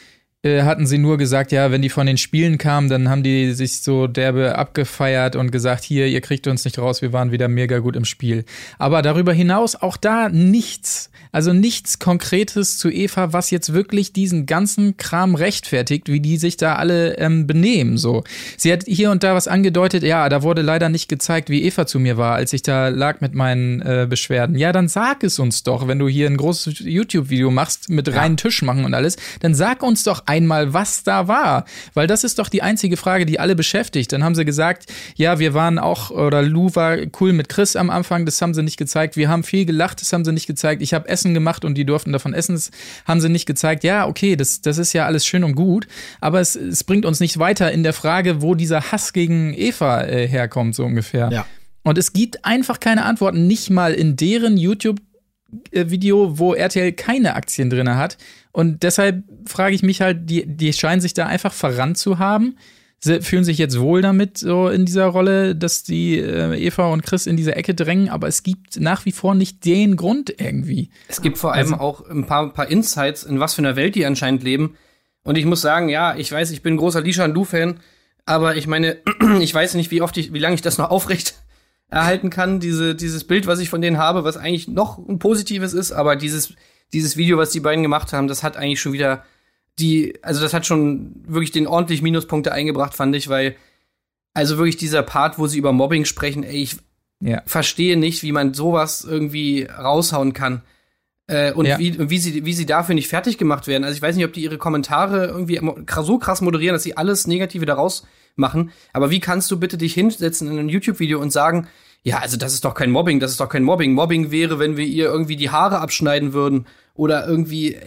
äh, hatten sie nur gesagt, ja, wenn die von den Spielen kamen, dann haben die sich so derbe abgefeiert und gesagt, hier, ihr kriegt uns nicht raus, wir waren wieder mega gut im Spiel. Aber darüber hinaus auch da nichts. Also nichts Konkretes zu Eva, was jetzt wirklich diesen ganzen Kram rechtfertigt, wie die sich da alle ähm, benehmen. So, sie hat hier und da was angedeutet. Ja, da wurde leider nicht gezeigt, wie Eva zu mir war, als ich da lag mit meinen äh, Beschwerden. Ja, dann sag es uns doch, wenn du hier ein großes YouTube-Video machst mit reinen Tisch machen und alles, dann sag uns doch einmal, was da war, weil das ist doch die einzige Frage, die alle beschäftigt. Dann haben sie gesagt, ja, wir waren auch oder Lou war cool mit Chris am Anfang, das haben sie nicht gezeigt. Wir haben viel gelacht, das haben sie nicht gezeigt. Ich habe Essen gemacht und die durften davon essen, das haben sie nicht gezeigt. Ja, okay, das, das ist ja alles schön und gut, aber es, es bringt uns nicht weiter in der Frage, wo dieser Hass gegen Eva äh, herkommt, so ungefähr.
Ja.
Und es gibt einfach keine Antworten, nicht mal in deren YouTube-Video, wo RTL keine Aktien drin hat. Und deshalb frage ich mich halt, die, die scheinen sich da einfach verrannt zu haben. Sie fühlen sich jetzt wohl damit, so in dieser Rolle, dass die äh, Eva und Chris in diese Ecke drängen, aber es gibt nach wie vor nicht den Grund irgendwie.
Es gibt vor allem
Also-
auch ein paar, paar Insights, in was für einer Welt die anscheinend leben. Und ich muss sagen, ja, ich weiß, ich bin ein großer Lisha und Lu-Fan, aber ich meine, ich weiß nicht, wie oft ich, wie lange ich das noch aufrecht erhalten kann, diese, dieses Bild, was ich von denen habe, was eigentlich noch ein positives ist, aber dieses, dieses Video, was die beiden gemacht haben, das hat eigentlich schon wieder die, also das hat schon wirklich den ordentlich Minuspunkte eingebracht, fand ich, weil, also wirklich dieser Part, wo sie über Mobbing sprechen, ey, ich
Ja.
verstehe nicht, wie man sowas irgendwie raushauen kann. Äh, und
Ja.
wie, wie, sie, wie sie dafür nicht fertig gemacht werden. Also ich weiß nicht, ob die ihre Kommentare irgendwie so krass moderieren, dass sie alles Negative daraus machen. Aber wie kannst du bitte dich hinsetzen in einem YouTube-Video und sagen, ja, also das ist doch kein Mobbing, das ist doch kein Mobbing. Mobbing wäre, wenn wir ihr irgendwie die Haare abschneiden würden oder irgendwie,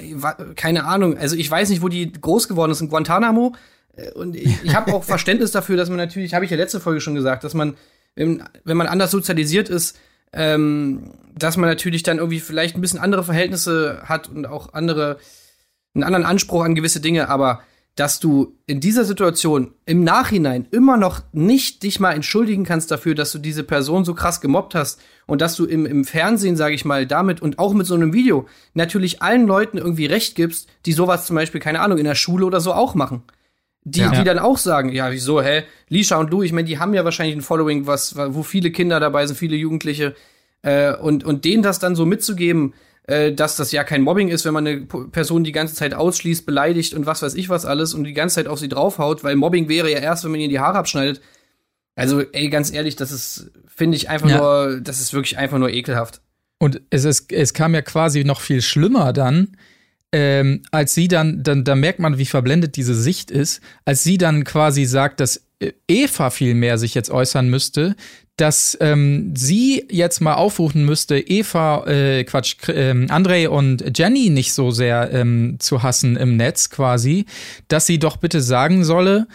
keine Ahnung. Also ich weiß nicht, wo die groß geworden ist in Guantanamo. Äh, Und ich, ich habe auch Verständnis dafür, dass man natürlich, habe ich ja letzte Folge schon gesagt, dass man, wenn, wenn man anders sozialisiert ist, ähm, dass man natürlich dann irgendwie vielleicht ein bisschen andere Verhältnisse hat und auch andere, einen anderen Anspruch an gewisse Dinge, aber dass du in dieser Situation im Nachhinein immer noch nicht dich mal entschuldigen kannst dafür, dass du diese Person so krass gemobbt hast und dass du im, im Fernsehen, sage ich mal, damit und auch mit so einem Video natürlich allen Leuten irgendwie recht gibst, die sowas zum Beispiel, keine Ahnung, in der Schule oder so auch machen. Die,
Ja.
die dann auch sagen, ja, wieso, hä? Lisha und Lou, ich meine, die haben ja wahrscheinlich ein Following, was, wo viele Kinder dabei sind, viele Jugendliche. Äh, und, und denen das dann so mitzugeben, dass das ja kein Mobbing ist, wenn man eine Person die ganze Zeit ausschließt, beleidigt und was weiß ich was alles und die ganze Zeit auf sie draufhaut, weil Mobbing wäre ja erst, wenn man ihr die Haare abschneidet. Also, ey, ganz ehrlich, das ist, finde ich einfach
Ja.
nur, das ist wirklich einfach nur ekelhaft.
Und es, ist, es kam ja quasi noch viel schlimmer dann, ähm, als sie dann, dann, da merkt man, wie verblendet diese Sicht ist, als sie dann quasi sagt, dass äh, Eva viel mehr sich jetzt äußern müsste, dass ähm, sie jetzt mal aufrufen müsste, Eva, äh, Quatsch, ähm, André und Jenny nicht so sehr ähm, zu hassen im Netz quasi, dass sie doch bitte sagen solle,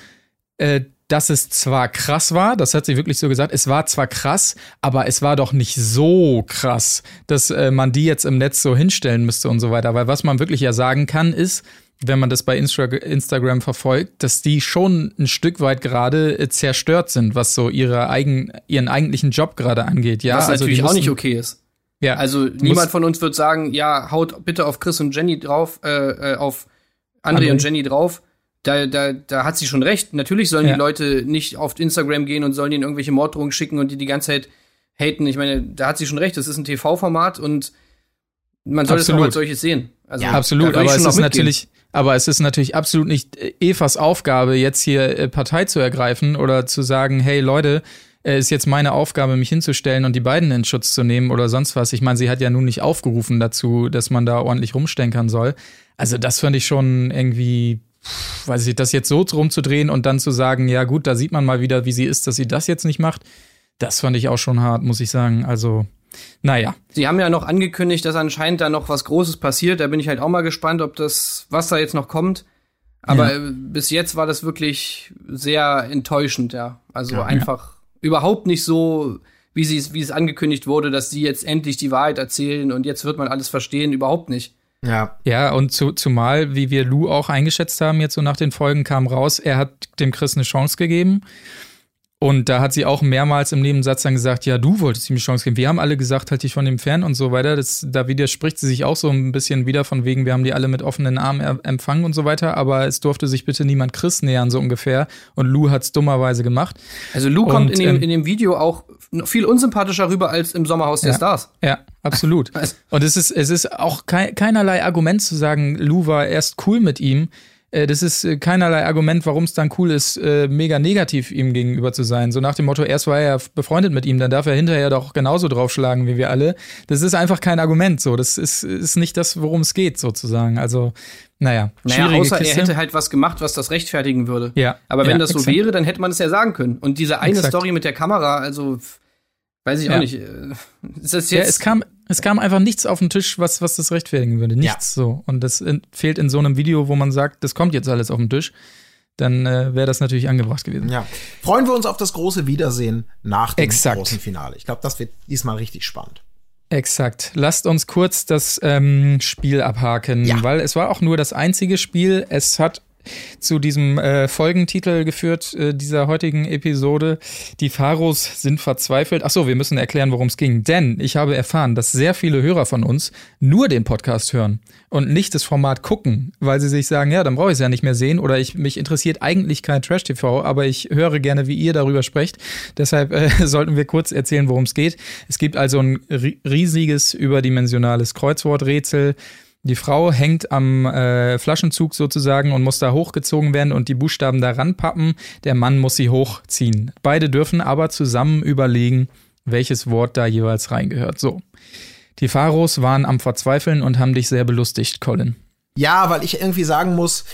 äh, dass es zwar krass war, das hat sie wirklich so gesagt, es war zwar krass, aber es war doch nicht so krass, dass äh, man die jetzt im Netz so hinstellen müsste und so weiter. Weil was man wirklich ja sagen kann, ist, wenn man das bei Instra Instagram verfolgt, dass die schon ein Stück weit gerade äh, zerstört sind, was so ihre eigen, ihren eigentlichen Job gerade angeht. Ja,
was
also
natürlich auch nicht okay ist.
Ja,
Also niemand von uns wird sagen, ja, haut bitte auf Chris und Jenny drauf, äh, äh, auf André
André.
und Jenny drauf. Da, da, da hat sie schon recht. Natürlich sollen
Ja.
die Leute nicht auf Instagram gehen und sollen ihnen irgendwelche Morddrohungen schicken und die die ganze Zeit haten. Ich meine, da hat sie schon recht. Das ist ein TV-Format und man soll es auch als solches sehen. Also,
Ja,
Absolut, aber es ist
mitgehen.
natürlich, aber es ist natürlich absolut nicht äh, Evas Aufgabe, jetzt hier äh, Partei zu ergreifen oder zu sagen, hey Leute, äh, ist jetzt meine Aufgabe, mich hinzustellen und die beiden in Schutz zu nehmen oder sonst was. Ich meine, sie hat ja nun nicht aufgerufen dazu, dass man da ordentlich rumstenkern soll. Also das fand ich schon irgendwie, weiß ich, das jetzt so rumzudrehen und dann zu sagen, ja gut, da sieht man mal wieder, wie sie ist, dass sie das jetzt nicht macht. Das fand ich auch schon hart, muss ich sagen. Also, naja.
Sie haben ja noch angekündigt, dass anscheinend da noch was Großes passiert. Da bin ich halt auch mal gespannt, ob das, was da jetzt noch kommt. Aber
Ja.
äh, bis jetzt war das wirklich sehr enttäuschend, ja. Also
Ja.
einfach überhaupt nicht so, wie sie es, wie es angekündigt wurde, dass sie jetzt endlich die Wahrheit erzählen und jetzt wird man alles verstehen. Überhaupt nicht.
Ja.
Ja, und zu, zumal, wie wir Lou auch eingeschätzt haben, jetzt so nach den Folgen kam raus, er hat dem Chris eine Chance gegeben. Und da hat sie auch mehrmals im Nebensatz dann gesagt, ja, du wolltest ihm die Chance geben. Wir haben alle gesagt, halt dich von dem fern und so weiter. Das, da widerspricht sie sich auch so ein bisschen wieder von wegen, wir haben die alle mit offenen Armen empfangen und so weiter. Aber es durfte sich bitte niemand Chris nähern, so ungefähr. Und Lou hat's dummerweise gemacht.
Also Lou kommt
Und,
in dem,
ähm,
in dem Video auch viel unsympathischer rüber als im Sommerhaus der
Ja.
Stars.
Ja, absolut.
Also-
Und es ist, es ist auch kei keinerlei Argument zu sagen, Lou war erst cool mit ihm. Äh, Das ist äh, keinerlei Argument, warum es dann cool ist, äh, mega negativ ihm gegenüber zu sein. So nach dem Motto, erst war er ja befreundet mit ihm, dann darf er hinterher doch genauso draufschlagen wie wir alle. Das ist einfach kein Argument. So, das ist, ist nicht das, worum es geht, sozusagen. Also, naja,
Naja, außer
Kiste.
er hätte halt was gemacht, was das rechtfertigen würde.
Ja,
Aber wenn
ja,
das so
exakt.
wäre, dann hätte man es ja sagen können. Und diese eine
Exakt.
Story mit der Kamera, also weiß ich auch
Ja.
nicht. Ist das
Ja,
jetzt
es kam, es kam einfach nichts auf den Tisch, was, was das rechtfertigen würde. Nichts so. Und das in, fehlt in so einem Video, wo man sagt, das kommt jetzt alles auf den Tisch. Dann äh, wäre das natürlich angebracht gewesen.
Ja. Freuen wir uns auf das große Wiedersehen nach dem
Exakt.
großen Finale. Ich glaube, das wird diesmal richtig spannend.
Exakt. Lasst uns kurz das ähm, Spiel abhaken,
Ja.
weil es war auch nur das einzige Spiel. Es hat zu diesem äh, Folgentitel geführt äh, dieser heutigen Episode. Die Pharos sind verzweifelt. Ach so, wir müssen erklären, worum es ging. Denn ich habe erfahren, dass sehr viele Hörer von uns nur den Podcast hören und nicht das Format gucken, weil sie sich sagen, ja, dann brauche ich es ja nicht mehr sehen oder ich mich interessiert eigentlich kein Trash TV, aber ich höre gerne, wie ihr darüber sprecht. Deshalb äh, sollten wir kurz erzählen, worum es geht. Es gibt also ein ri- riesiges überdimensionales Kreuzworträtsel. Die Frau hängt am äh, Flaschenzug sozusagen und muss da hochgezogen werden und die Buchstaben da ranpappen. Der Mann muss sie hochziehen. Beide dürfen aber zusammen überlegen, welches Wort da jeweils reingehört. So. Die Pharos waren am Verzweifeln und haben dich sehr belustigt, Colin.
Ja, weil ich irgendwie sagen muss,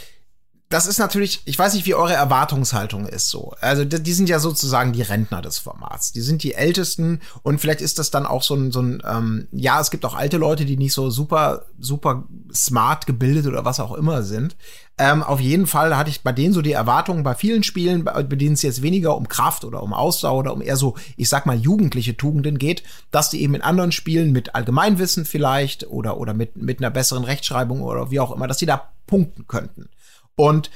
das ist natürlich, ich weiß nicht, wie eure Erwartungshaltung ist so. Also die, sind ja sozusagen die Rentner des Formats. Die sind die Ältesten und vielleicht ist das dann auch so ein, so ein ähm, ja, es gibt auch alte Leute, die nicht so super, super smart gebildet oder was auch immer sind. Ähm, auf jeden Fall hatte ich bei denen so die Erwartungen bei vielen Spielen, bei denen es jetzt weniger um Kraft oder um Ausdauer oder um eher so, ich sag mal, jugendliche Tugenden geht, dass die eben in anderen Spielen mit Allgemeinwissen vielleicht oder, oder mit, mit einer besseren Rechtschreibung oder wie auch immer, dass die da punkten könnten. Und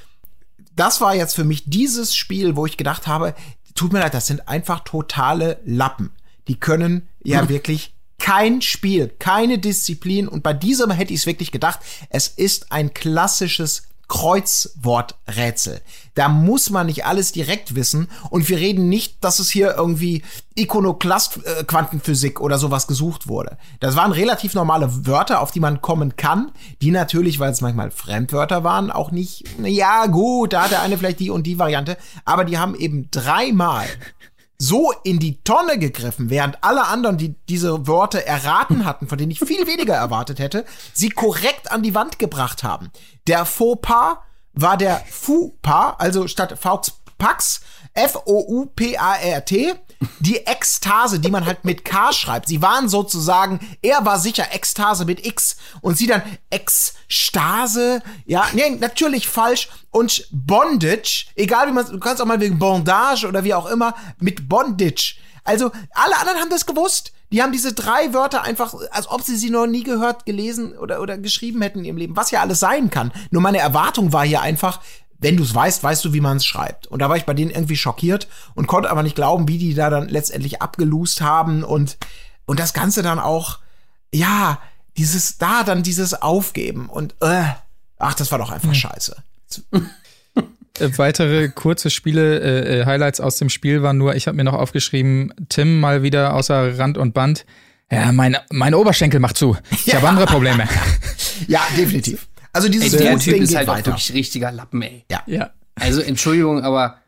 das war jetzt für mich dieses Spiel, wo ich gedacht habe, tut mir leid, das sind einfach totale Lappen. Die können ja wirklich kein Spiel, keine Disziplin. Und bei diesem hätte ich es wirklich gedacht, es ist ein klassisches Kreuzworträtsel. Da muss man nicht alles direkt wissen. Und wir reden nicht, dass es hier irgendwie Ikonoklast-Quantenphysik oder sowas gesucht wurde. Das waren relativ normale Wörter, auf die man kommen kann, die natürlich, weil es manchmal Fremdwörter waren, auch nicht, ja gut, da hat der eine vielleicht die und die Variante, aber die haben eben dreimal so in die Tonne gegriffen, während alle anderen, die diese Worte erraten hatten, von denen ich viel weniger erwartet hätte, sie korrekt an die Wand gebracht haben. Der Fauxpas war der Fauxpas, also statt Fauxpax, F-O-U-P-A-R-T, die Ekstase, die man halt mit K schreibt. Sie waren sozusagen, er war sicher Ekstase mit X und sie dann Ekstase, ja, nee, natürlich falsch und Bondage, egal wie man, du kannst auch mal wegen Bondage oder wie auch immer, mit Bondage. Also, alle anderen haben das gewusst. Die haben diese drei Wörter einfach, als ob sie sie noch nie gehört, gelesen oder, oder geschrieben hätten in ihrem Leben, was ja alles sein kann. Nur meine Erwartung war hier einfach, wenn du es weißt, weißt du, wie man es schreibt. Und da war ich bei denen irgendwie schockiert und konnte aber nicht glauben, wie die da dann letztendlich abgelust haben und, und das Ganze dann auch, ja, dieses, da dann dieses Aufgeben und, äh, ach, das war doch einfach scheiße.
Äh, weitere kurze Spiele, äh, äh, Highlights aus dem Spiel waren nur, ich habe mir noch aufgeschrieben, Tim mal wieder außer Rand und Band. Ja, mein, mein Oberschenkel macht zu. Ich habe andere Probleme.
Ja, definitiv. Also dieses
Ey, der Typ ist halt auch
weiter.
wirklich richtiger Lappen, ey.
ja.
Also Entschuldigung, aber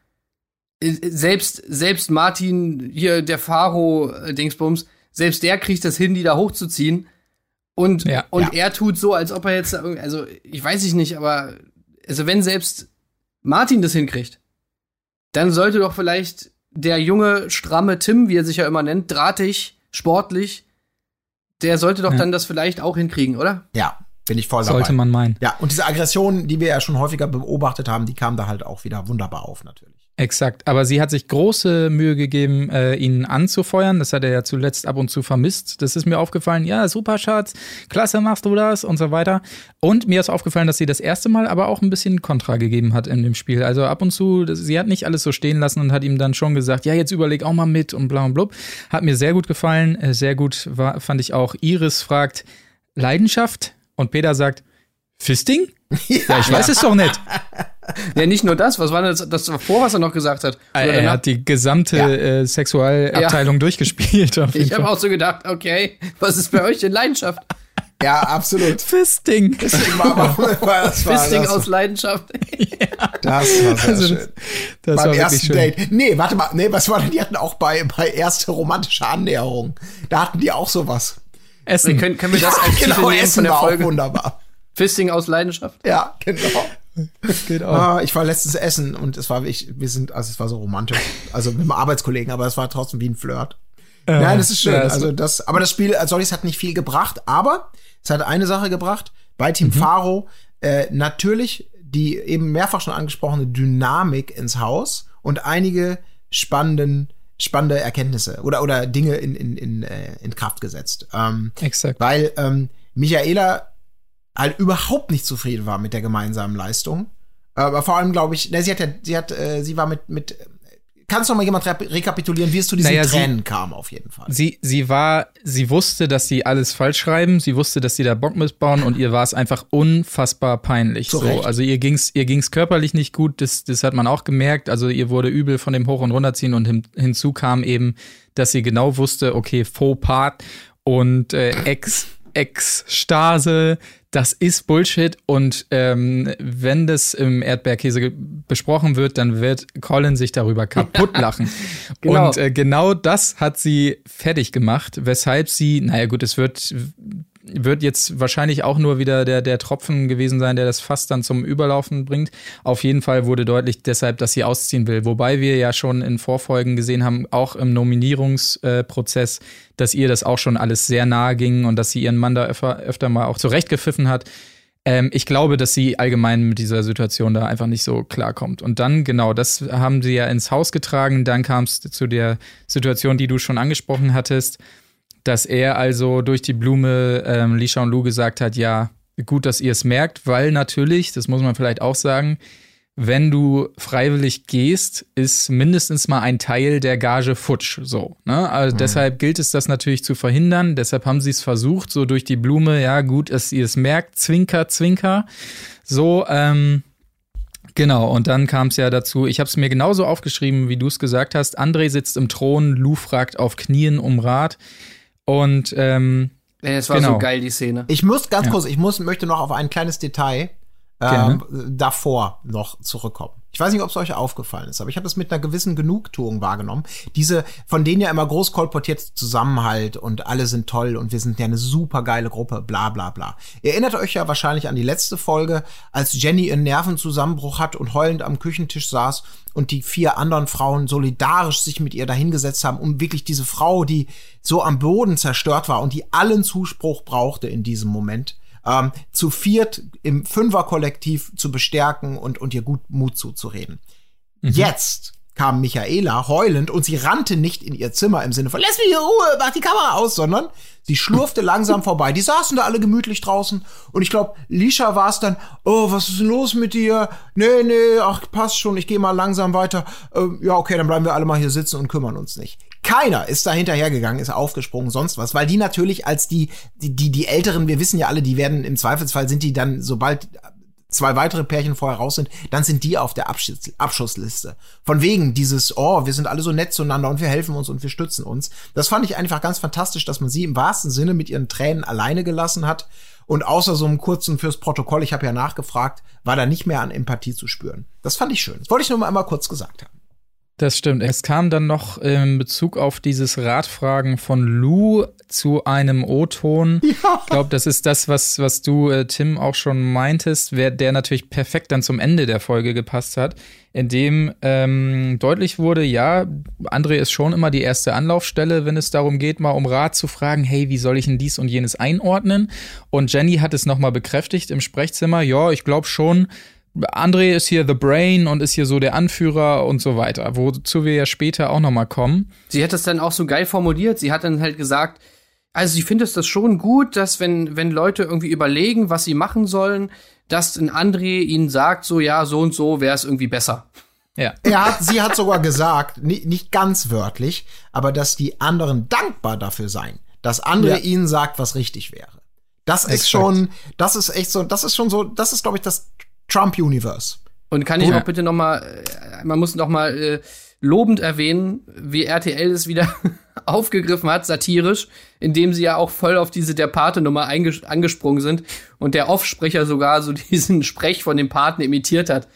äh, selbst selbst Martin hier der Faro äh, Dingsbums, selbst der kriegt das hin, die da hochzuziehen und
Ja.
und
Ja.
er tut so, als ob er jetzt da irgendwie- also ich weiß ich nicht, aber also wenn selbst Martin das hinkriegt, dann sollte doch vielleicht der junge stramme Tim, wie er sich ja immer nennt, drahtig, sportlich, der sollte doch
Ja.
dann das vielleicht auch hinkriegen, oder?
Ja, bin ich voll dabei.
Sollte man meinen.
Ja, und diese Aggression, die wir ja schon häufiger beobachtet haben, die kam da halt auch wieder wunderbar auf, natürlich.
Exakt. Aber sie hat sich große Mühe gegeben, äh, ihn anzufeuern. Das hat er ja zuletzt ab und zu vermisst. Das ist mir aufgefallen. Ja, super, Schatz. Klasse machst du das und so weiter. Und mir ist aufgefallen, dass sie das erste Mal aber auch ein bisschen Kontra gegeben hat in dem Spiel. Also ab und zu, sie hat nicht alles so stehen lassen und hat ihm dann schon gesagt, ja, jetzt überleg auch mal mit und bla und blub. Hat mir sehr gut gefallen. Äh, sehr gut war, fand ich auch. Iris fragt, Leidenschaft? Und Peter sagt, Fisting? Ja, ich weiß es doch nicht.
Ja, nicht nur das, was war das, das davor, was er noch gesagt hat? Oder
Er
danach?
hat die gesamte
Ja.
äh, Sexualabteilung durchgespielt. Auf jeden
ich habe auch so gedacht, okay, was ist bei euch denn Leidenschaft?
Ja, absolut.
Fisting.
Deswegen war, war, war, das war,
Fisting
das,
aus Leidenschaft.
das war sehr
Also,
schön.
Das war
Beim
wirklich
ersten
schön.
Date. Nee, warte mal. Nee, was war denn? Die hatten auch bei, bei erste romantische Annäherung. Da hatten die auch sowas.
Essen.
können, können wir das als Titel
genau,
nehmen
Essen
von der
war auch
Folge?
wunderbar.
Fisting aus Leidenschaft?
Ja, genau.
geht auch.
Ah, ich war letztens essen und es war, ich, wir sind, also es war so romantisch. Also mit einem Arbeitskollegen, aber es war trotzdem wie ein Flirt. Nein, das ist schön.
ja, es-
also das, aber das Spiel als solches hat nicht viel gebracht, aber es hat eine Sache gebracht. Bei
Mhm.
Team Faro äh, natürlich die eben mehrfach schon angesprochene Dynamik ins Haus und einige spannenden, spannende Erkenntnisse oder oder Dinge in in in, äh, in Kraft gesetzt. Ähm,
Exakt.
weil ähm, Michaela halt überhaupt nicht zufrieden war mit der gemeinsamen Leistung. Aber vor allem glaube ich, ne, sie hat ja, sie hat, äh, sie war mit, mit, kannst du noch mal jemand re rekapitulieren, wie es zu diesen
Naja, sie-
Tränen kam auf jeden Fall.
Sie, sie war, sie wusste, dass sie alles falsch schreiben, sie wusste, dass sie da Bock missbauen und ihr war es einfach unfassbar peinlich.
Zu
So,
Recht.
also ihr ging's, ihr ging's körperlich nicht gut, das, das hat man auch gemerkt. Also ihr wurde übel von dem Hoch- und Runterziehen und hin, hinzu kam eben, dass sie genau wusste, okay, Fauxpas und äh, Ex, Ekstase, das ist Bullshit und ähm, wenn das im Erdbeerkäse besprochen wird, dann wird Colin sich darüber kaputt lachen.
Genau.
Und äh, genau das hat sie fertig gemacht, weshalb sie, naja gut, es wird, wird jetzt wahrscheinlich auch nur wieder der, der Tropfen gewesen sein, der das Fass dann zum Überlaufen bringt. Auf jeden Fall wurde deutlich deshalb, dass sie ausziehen will. Wobei wir ja schon in Vorfolgen gesehen haben, auch im Nominierungsprozess, dass ihr das auch schon alles sehr nahe ging und dass sie ihren Mann da öfter, öfter mal auch zurechtgepfiffen hat. Ähm, ich glaube, dass sie allgemein mit dieser Situation da einfach nicht so klarkommt. Und dann, genau, das haben sie ja ins Haus getragen. Dann kam es zu der Situation, die du schon angesprochen hattest, dass er also durch die Blume ähm, Li Lu gesagt hat, ja, gut, dass ihr es merkt, weil natürlich, das muss man vielleicht auch sagen, wenn du freiwillig gehst, ist mindestens mal ein Teil der Gage futsch. So, ne? Also deshalb gilt es, das natürlich zu verhindern. Deshalb haben sie es versucht, so durch die Blume, ja, gut, dass ihr es merkt, Zwinker, Zwinker. So, ähm, Genau, und dann kam es ja dazu, ich habe es mir genauso aufgeschrieben, wie du es gesagt hast. André sitzt im Thron, Lou fragt auf Knien um Rat. Und ähm,
Es war
Genau.
so geil, die Szene.
Ich muss ganz
Ja.
kurz, ich muss, möchte noch auf ein kleines Detail ähm, davor noch zurückkommen. Ich weiß nicht, ob es euch aufgefallen ist, aber ich habe das mit einer gewissen Genugtuung wahrgenommen. Diese, von denen ja immer groß kolportiert Zusammenhalt und alle sind toll und wir sind ja eine super geile Gruppe, bla bla bla. Ihr erinnert euch ja wahrscheinlich an die letzte Folge, als Jenny ihren Nervenzusammenbruch hat und heulend am Küchentisch saß und die vier anderen Frauen solidarisch sich mit ihr dahingesetzt haben, um wirklich diese Frau, die so am Boden zerstört war und die allen Zuspruch brauchte in diesem Moment, ähm, zu viert im Fünfer-Kollektiv zu bestärken und, und ihr gut Mut zuzureden. Jetzt kam Michaela heulend und sie rannte nicht in ihr Zimmer im Sinne von, lass mich in Ruhe, mach die Kamera aus, sondern sie schlurfte langsam vorbei. Die saßen da alle gemütlich draußen und ich glaube, Lisha war es dann, oh, was ist denn los mit dir? Nee, nee, ach, passt schon, ich gehe mal langsam weiter. Ähm, ja, okay, dann bleiben wir alle mal hier sitzen und kümmern uns nicht. Keiner ist da hinterhergegangen, ist aufgesprungen, sonst was, weil die natürlich als die, die, die, die Älteren, wir wissen ja alle, die werden im Zweifelsfall sind die dann, sobald zwei weitere Pärchen vorher raus sind, dann sind die auf der Abschuss, Abschussliste. Von wegen dieses, oh, wir sind alle so nett zueinander und wir helfen uns und wir stützen uns. Das fand ich einfach ganz fantastisch, dass man sie im wahrsten Sinne mit ihren Tränen alleine gelassen hat. Und außer so einem kurzen fürs Protokoll, ich habe ja nachgefragt, war da nicht mehr an Empathie zu spüren. Das fand ich schön. Das wollte ich nur mal einmal kurz gesagt haben.
Das stimmt. Es kam dann noch in Bezug auf dieses Ratfragen von Lou zu einem O-Ton. Ich glaube, das ist das, was, was du, äh, Tim, auch schon meintest, wer, der natürlich perfekt dann zum Ende der Folge gepasst hat, in dem ähm, deutlich wurde, ja, André ist schon immer die erste Anlaufstelle, wenn es darum geht, mal um Rat zu fragen, hey, wie soll ich denn dies und jenes einordnen? Und Jenny hat es nochmal bekräftigt im Sprechzimmer, ja, ich glaube schon, André ist hier the brain und ist hier so der Anführer und so weiter, wozu wir ja später auch noch mal kommen.
Sie hat es dann auch so geil formuliert. Sie hat dann halt gesagt, also sie findet es schon gut, dass wenn, wenn Leute irgendwie überlegen, was sie machen sollen, dass ein André ihnen sagt, so ja, so und so wäre es irgendwie besser.
Ja.
Er hat, sie hat sogar gesagt, ni- nicht ganz wörtlich, aber dass die anderen dankbar dafür seien, dass andere
Ja.
ihnen sagt, was richtig wäre. Das ist
Exakt.
schon, das ist echt so, das ist schon so, das ist, glaube ich, das Trump-Universe.
Und kann ich
Ja.
auch bitte noch mal, äh, man muss noch mal äh, lobend erwähnen, wie RTL es wieder aufgegriffen hat, satirisch, indem sie ja auch voll auf diese der Pate-Nummer angesprungen sind und der Offsprecher sogar so diesen Sprech von dem Paten imitiert hat.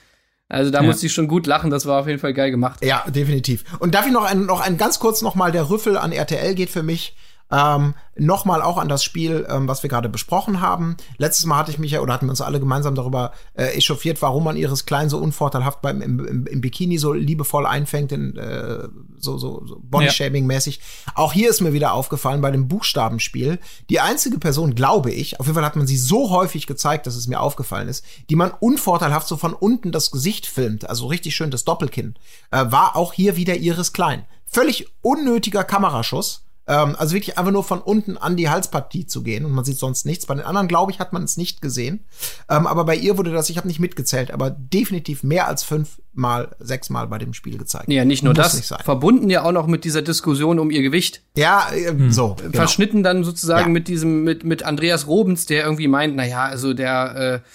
Also da
Ja.
musste ich schon gut lachen, das war auf jeden Fall geil gemacht.
Ja, definitiv. Und darf ich noch ein, noch ein ganz kurz noch mal der Rüffel an RTL geht für mich. Ähm, Nochmal auch an das Spiel, ähm, was wir gerade besprochen haben. Letztes Mal hatte ich mich ja, oder hatten wir uns alle gemeinsam darüber äh, echauffiert, warum man Iris Klein so unvorteilhaft beim, im, im, im Bikini so liebevoll einfängt, in, äh, so, so, so Bodyshaming-mäßig. Auch hier ist mir wieder aufgefallen bei dem Buchstabenspiel. Die einzige Person, glaube ich, auf jeden Fall hat man sie so häufig gezeigt, dass es mir aufgefallen ist, die man unvorteilhaft so von unten das Gesicht filmt, also richtig schön das Doppelkinn, äh, war auch hier wieder Iris Klein. Völlig unnötiger Kameraschuss. Ähm, also wirklich einfach nur von unten an die Halspartie zu gehen und man sieht sonst nichts. Bei den anderen, glaube ich, hat man es nicht gesehen. Ähm, aber bei ihr wurde das, ich habe nicht mitgezählt, aber definitiv mehr als fünfmal, sechsmal bei dem Spiel gezeigt.
Ja, nicht nur
Muss
das,
nicht
verbunden ja auch noch mit dieser Diskussion um ihr Gewicht.
Ja, äh, so. Genau.
verschnitten dann sozusagen
Ja.
mit diesem, mit, mit Andreas Robens, der irgendwie meint, na ja, also der, äh,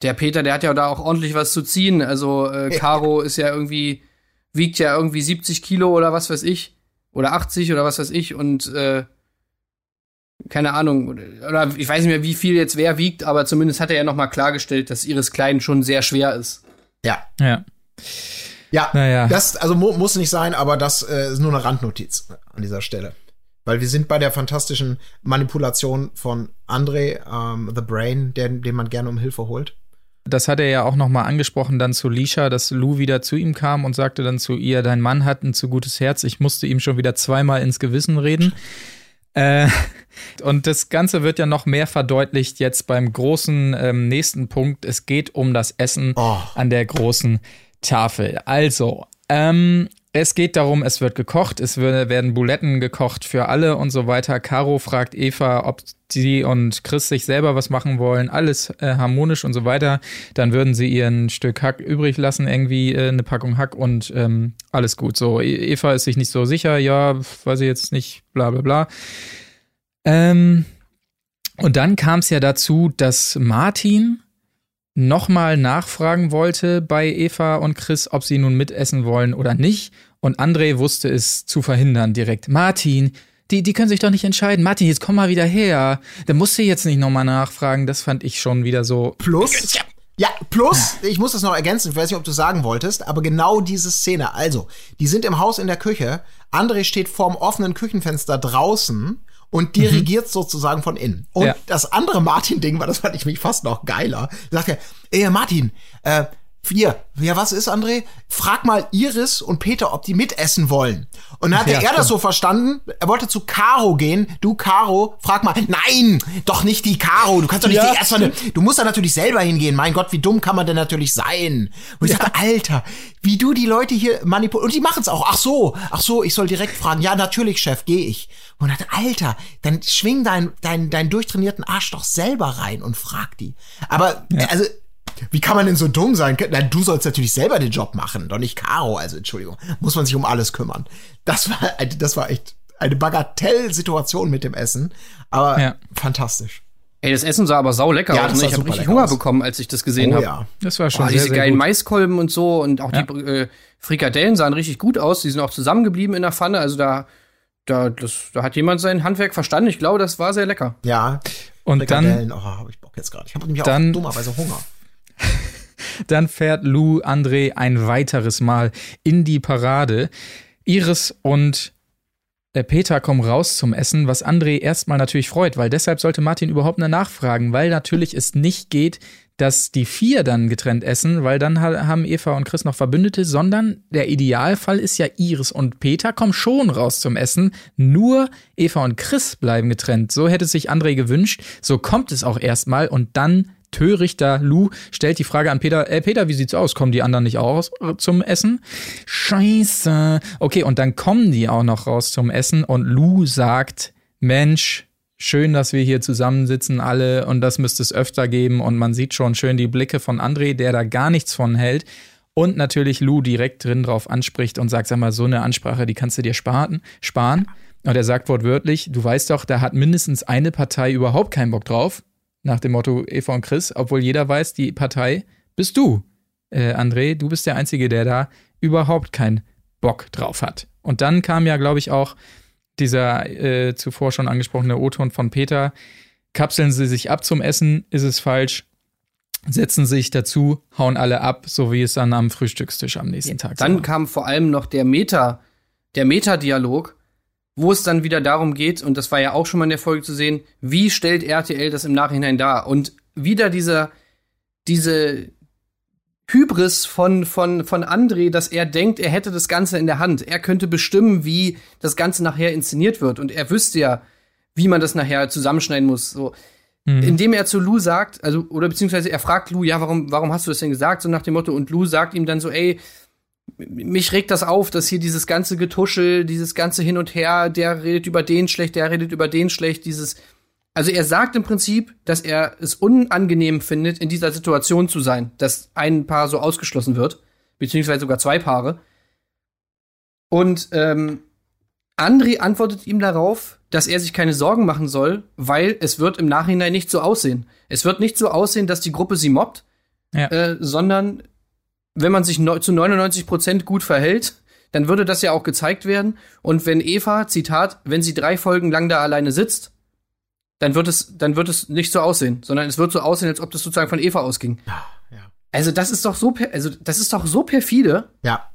der Peter, der hat ja da auch ordentlich was zu ziehen. Also äh, Caro ist ja irgendwie, wiegt ja irgendwie 70 Kilo oder was weiß ich. Oder 80 oder was weiß ich. Und äh, keine Ahnung, oder, ich weiß nicht mehr, wie viel jetzt wer wiegt, aber zumindest hat er ja noch mal klargestellt, dass Iris Klein schon sehr schwer ist.
Ja.
Ja.
Ja,
Naja.
das also mu muss nicht sein, aber das äh, ist nur eine Randnotiz an dieser Stelle. Weil wir sind bei der fantastischen Manipulation von André, ähm, The Brain, der, den man gerne um Hilfe holt.
Das hat er ja auch noch mal angesprochen dann zu Lisha, dass Lou wieder zu ihm kam und sagte dann zu ihr, dein Mann hat ein zu gutes Herz, ich musste ihm schon wieder zweimal ins Gewissen reden. Äh, und das Ganze wird ja noch mehr verdeutlicht jetzt beim großen ähm, nächsten Punkt. Es geht um das Essen
Oh.
an der großen Tafel. Also, ähm, es geht darum, es wird gekocht, es werden Buletten gekocht für alle und so weiter. Caro fragt Eva, ob sie und Chris sich selber was machen wollen, alles äh, harmonisch und so weiter. Dann würden sie ihr ein Stück Hack übrig lassen, irgendwie äh, eine Packung Hack und ähm, alles gut. So, E- Eva ist sich nicht so sicher, ja, weiß ich jetzt nicht, bla bla bla. Ähm, und dann kam es ja dazu, dass Martin nochmal nachfragen wollte bei Eva und Chris, ob sie nun mitessen wollen oder nicht. Und André wusste es zu verhindern direkt. Martin, die, die können sich doch nicht entscheiden. Martin, jetzt komm mal wieder her. Da musst du jetzt nicht nochmal nachfragen. Das fand ich schon wieder so.
Plus, ja, plus, ich muss das noch ergänzen, ich weiß nicht, ob du sagen wolltest, aber genau diese Szene. Also, die sind im Haus in der Küche, André steht vorm offenen Küchenfenster draußen und dirigiert sozusagen von innen. Und
Ja.
das andere Martin-Ding war, das fand ich mich fast noch geiler. Sagt er, ey, Martin, äh, hier, ja, was ist, André? Frag mal Iris und Peter, ob die mitessen wollen. Und dann hat
Ja,
er das so verstanden, er wollte zu Caro gehen. Du, Caro, frag mal, nein, doch nicht die Caro, du kannst doch nicht
Ja,
die erstmal, du musst da natürlich selber hingehen. Mein Gott, wie dumm kann man denn natürlich sein? Und ich dachte, Alter, wie du die Leute hier manipulierst. Und die machen es auch. Ach so, ach so, ich soll direkt fragen. Ja, natürlich, Chef, gehe ich. Und ich dachte, Alter, dann schwing dein, dein, dein durchtrainierten Arsch doch selber rein und frag die. Aber, also, wie kann man denn so dumm sein? Na, du sollst natürlich selber den Job machen, doch nicht Caro. Also, Entschuldigung, muss man sich um alles kümmern. Das war, das war echt eine Bagatell-Situation mit dem Essen. Aber
Ja.
fantastisch.
Ey, das Essen sah aber sau lecker
Ja,
aus.
das
Ne? Ich habe richtig Hunger
aus.
bekommen, als ich das gesehen
Oh
habe.
ja.
Das war schon
Oh,
sehr,
diese
sehr
geilen
gut.
Maiskolben und so und auch
Ja.
die äh, Frikadellen sahen richtig gut aus. Die sind auch zusammengeblieben in der Pfanne. Also da, da, das, da hat jemand sein Handwerk verstanden. Ich glaube, das war sehr lecker.
Ja.
Und dann
Frikadellen, oh, habe ich Bock jetzt gerade. Ich habe nämlich
dann-
auch dummerweise Hunger.
Dann fährt Lou André ein weiteres Mal in die Parade. Iris und äh, Peter kommen raus zum Essen, was André erstmal natürlich freut, weil deshalb sollte Martin überhaupt nur nachfragen, weil natürlich es nicht geht, dass die vier dann getrennt essen, weil dann ha- haben Eva und Chris noch Verbündete, sondern der Idealfall ist ja Iris und Peter kommen schon raus zum Essen, nur Eva und Chris bleiben getrennt. So hätte sich André gewünscht, so kommt es auch erstmal und dann törichter Lou stellt die Frage an Peter, äh, Peter, wie sieht's aus? Kommen die anderen nicht auch raus äh, zum Essen? Scheiße. Okay, und dann kommen die auch noch raus zum Essen und Lou sagt, Mensch, schön, dass wir hier zusammensitzen alle und das müsste es öfter geben und man sieht schon schön die Blicke von André, der da gar nichts von hält und natürlich Lou direkt drin drauf anspricht und sagt, sag mal, so eine Ansprache, die kannst du dir sparen, sparen. Und er sagt wortwörtlich, du weißt doch, da hat mindestens eine Partei überhaupt keinen Bock drauf, nach dem Motto Eva und Chris, obwohl jeder weiß, die Partei bist du. Äh, André, du bist der Einzige, der da überhaupt keinen Bock drauf hat. Und dann kam ja, glaube ich, auch dieser äh, zuvor schon angesprochene O-Ton von Peter. Kapseln Sie sich ab zum Essen, ist es falsch setzen sich dazu, hauen alle ab, so wie es dann am Frühstückstisch am nächsten Tag
Dann war. kam vor allem noch der Meta, der Meta-Dialog, wo es dann wieder darum geht, und das war ja auch schon mal in der Folge zu sehen, wie stellt RTL das im Nachhinein dar? Und wieder dieser, diese Hybris von, von, von André, dass er denkt, er hätte das Ganze in der Hand. Er könnte bestimmen, wie das Ganze nachher inszeniert wird. Und er wüsste ja, wie man das nachher zusammenschneiden muss. So Mhm. Indem er zu Lou sagt, also, oder beziehungsweise er fragt Lou, ja, warum, warum hast du das denn gesagt? So nach dem Motto, und Lou sagt ihm dann so, ey, mich regt das auf, dass hier dieses ganze Getuschel, dieses ganze Hin und Her, der redet über den schlecht, der redet über den schlecht, dieses. Also er sagt im Prinzip, dass er es unangenehm findet, in dieser Situation zu sein, dass ein Paar so ausgeschlossen wird, beziehungsweise sogar zwei Paare. Und ähm, André antwortet ihm darauf, dass er sich keine Sorgen machen soll, weil es wird im Nachhinein nicht so aussehen. Es wird nicht so aussehen, dass die Gruppe sie mobbt, ja. äh, sondern wenn man sich zu 99 Prozent gut verhält, dann würde das ja auch gezeigt werden. Und wenn Eva, Zitat, wenn sie drei Folgen lang da alleine sitzt, dann wird es, dann wird es nicht so aussehen, sondern es wird so aussehen, als ob das sozusagen von Eva ausging. Ja. Also das ist doch so, also das ist doch so perfide.
Ja.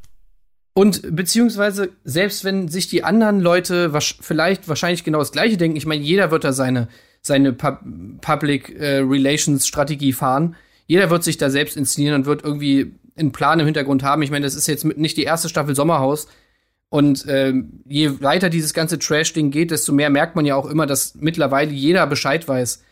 Und beziehungsweise, selbst wenn sich die anderen Leute was, vielleicht wahrscheinlich genau das Gleiche denken, ich meine, jeder wird da seine, seine Pub Public äh, Relations Strategie fahren. Jeder wird sich da selbst inszenieren und wird irgendwie einen Plan im Hintergrund haben. Ich meine, das ist jetzt nicht die erste Staffel Sommerhaus. Und äh, je weiter dieses ganze Trash-Ding geht, desto mehr merkt man ja auch immer, dass mittlerweile jeder Bescheid weiß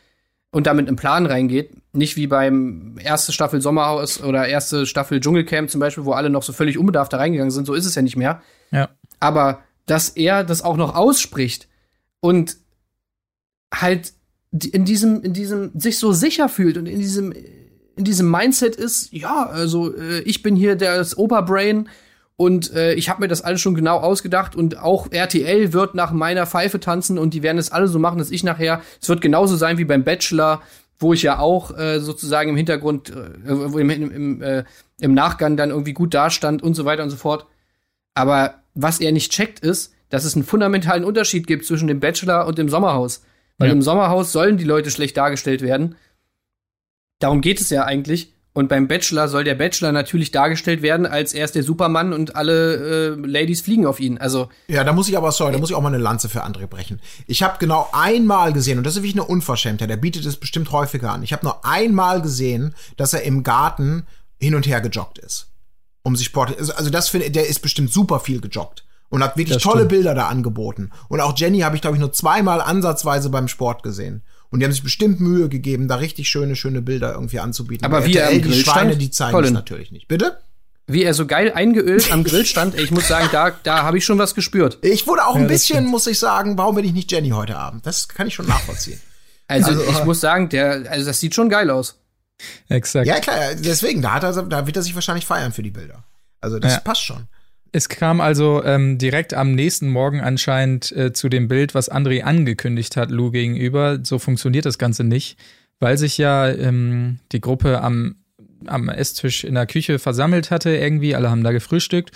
und damit einen Plan reingeht. Nicht wie beim erste Staffel Sommerhaus oder erste Staffel Dschungelcamp zum Beispiel, wo alle noch so völlig unbedarft da reingegangen sind. So ist es ja nicht mehr.
Ja.
Aber dass er das auch noch ausspricht und halt in diesem, in diesem, sich so sicher fühlt und in diesem, in diesem Mindset ist, ja, also äh, ich bin hier das Oberbrain und äh, ich habe mir das alles schon genau ausgedacht und auch RTL wird nach meiner Pfeife tanzen und die werden es alle so machen, dass ich nachher, es wird genauso sein wie beim Bachelor, wo ich ja auch äh, sozusagen im Hintergrund, äh, im, im, im, äh, im Nachgang dann irgendwie gut dastand und so weiter und so fort. Aber was er nicht checkt, ist, dass es einen fundamentalen Unterschied gibt zwischen dem Bachelor und dem Sommerhaus. Weil ja. im Sommerhaus sollen die Leute schlecht dargestellt werden. Darum geht es ja eigentlich. Und beim Bachelor soll der Bachelor natürlich dargestellt werden, als er ist der Supermann und alle äh, Ladies fliegen auf ihn. Also
ja, da muss ich aber sorry, da muss ich auch mal eine Lanze für andere brechen. Ich habe genau einmal gesehen und das ist wirklich eine Unverschämtheit. Der bietet es bestimmt häufiger an. Ich habe nur einmal gesehen, dass er im Garten hin und her gejoggt ist, um sich Sport. Also, also das finde, der ist bestimmt super viel gejoggt und hat wirklich das tolle stimmt. Bilder da angeboten. Und auch Jenny habe ich glaube ich nur zweimal ansatzweise beim Sport gesehen. Und die haben sich bestimmt Mühe gegeben, da richtig schöne, schöne Bilder irgendwie anzubieten.
Aber wie RTL, er am
die Schweine, die zeigen es natürlich nicht. Bitte?
Wie er so geil eingeölt am Grill stand, ich muss sagen, da, da habe ich schon was gespürt.
Ich wurde auch ja, ein bisschen, muss ich sagen, warum bin ich nicht Jenny heute Abend? Das kann ich schon nachvollziehen.
Also, also ich muss sagen, der, also das sieht schon geil aus.
Exakt.
Ja, klar, deswegen, da, hat er, da wird er sich wahrscheinlich feiern für die Bilder. Also das ja. passt schon.
Es kam also ähm, direkt am nächsten Morgen anscheinend äh, zu dem Bild, was André angekündigt hat, Lou gegenüber. So funktioniert das Ganze nicht, weil sich ja ähm, die Gruppe am, am Esstisch in der Küche versammelt hatte, irgendwie. Alle haben da gefrühstückt.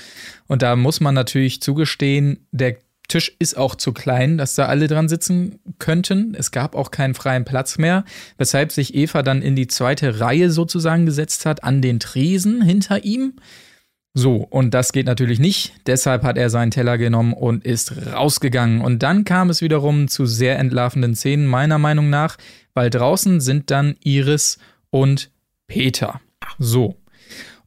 Und da muss man natürlich zugestehen, der Tisch ist auch zu klein, dass da alle dran sitzen könnten. Es gab auch keinen freien Platz mehr, weshalb sich Eva dann in die zweite Reihe sozusagen gesetzt hat, an den Tresen hinter ihm. So, und das geht natürlich nicht. Deshalb hat er seinen Teller genommen und ist rausgegangen. Und dann kam es wiederum zu sehr entlarvenden Szenen, meiner Meinung nach, weil draußen sind dann Iris und Peter. So.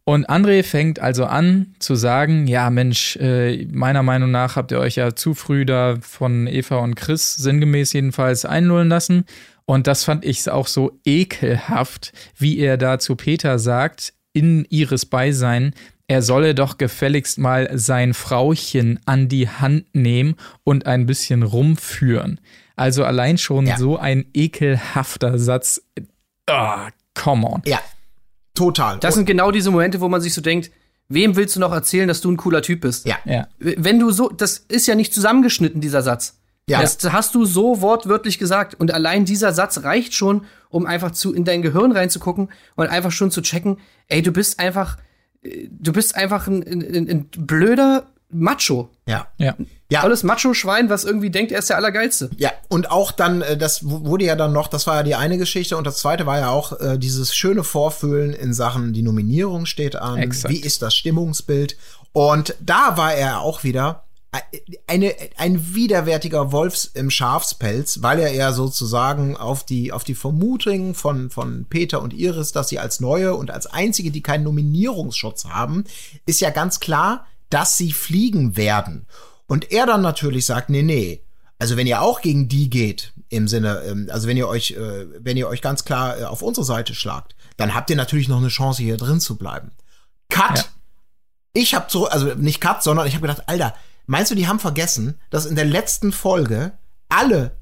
Und André fängt also an zu sagen, ja Mensch, äh, meiner Meinung nach habt ihr euch ja zu früh da von Eva und Chris, sinngemäß jedenfalls, einlullen lassen. Und das fand ich auch so ekelhaft, wie er da zu Peter sagt, in ihres Beisein, er solle doch gefälligst mal sein Frauchen an die Hand nehmen und ein bisschen rumführen. Also allein schon
Ja.
so ein ekelhafter Satz. Ah, come on.
Ja, total.
Das sind genau diese Momente, wo man sich so denkt, wem willst du noch erzählen, dass du ein cooler Typ bist?
ja,
Ja.
Wenn du so, das ist ja nicht zusammengeschnitten, dieser Satz.
Ja.
Das hast du so wortwörtlich gesagt. Und allein dieser Satz reicht schon, um einfach zu, in dein Gehirn reinzugucken und einfach schon zu checken, ey, du bist einfach, du bist einfach ein, ein, ein blöder Macho.
ja.
Ja.
Ja.
Tolles Macho-Schwein, was irgendwie denkt, er ist der Allergeilste.
Ja, und auch dann, äh, das wurde ja dann noch, das war ja die eine Geschichte und das zweite war ja auch äh, dieses schöne Vorfühlen in Sachen, die Nominierung steht an,
Exakt.
wie ist das Stimmungsbild und da war er auch wieder eine, ein widerwärtiger Wolfs im Schafspelz, weil er ja sozusagen auf die, auf die Vermutung von, von Peter und Iris, dass sie als Neue und als Einzige, die keinen Nominierungsschutz haben, ist ja ganz klar, dass sie fliegen werden. Und er dann natürlich sagt, nee, nee, also wenn ihr auch gegen die geht, im Sinne, ähm, also wenn ihr euch, äh, wenn ihr euch ganz klar äh, auf unsere Seite schlagt, dann habt ihr natürlich noch eine Chance, hier drin zu bleiben. Cut.
Ja.
Ich habe so, also nicht Cut, sondern ich habe gedacht, Alter, meinst du, die haben vergessen, dass in der letzten Folge alle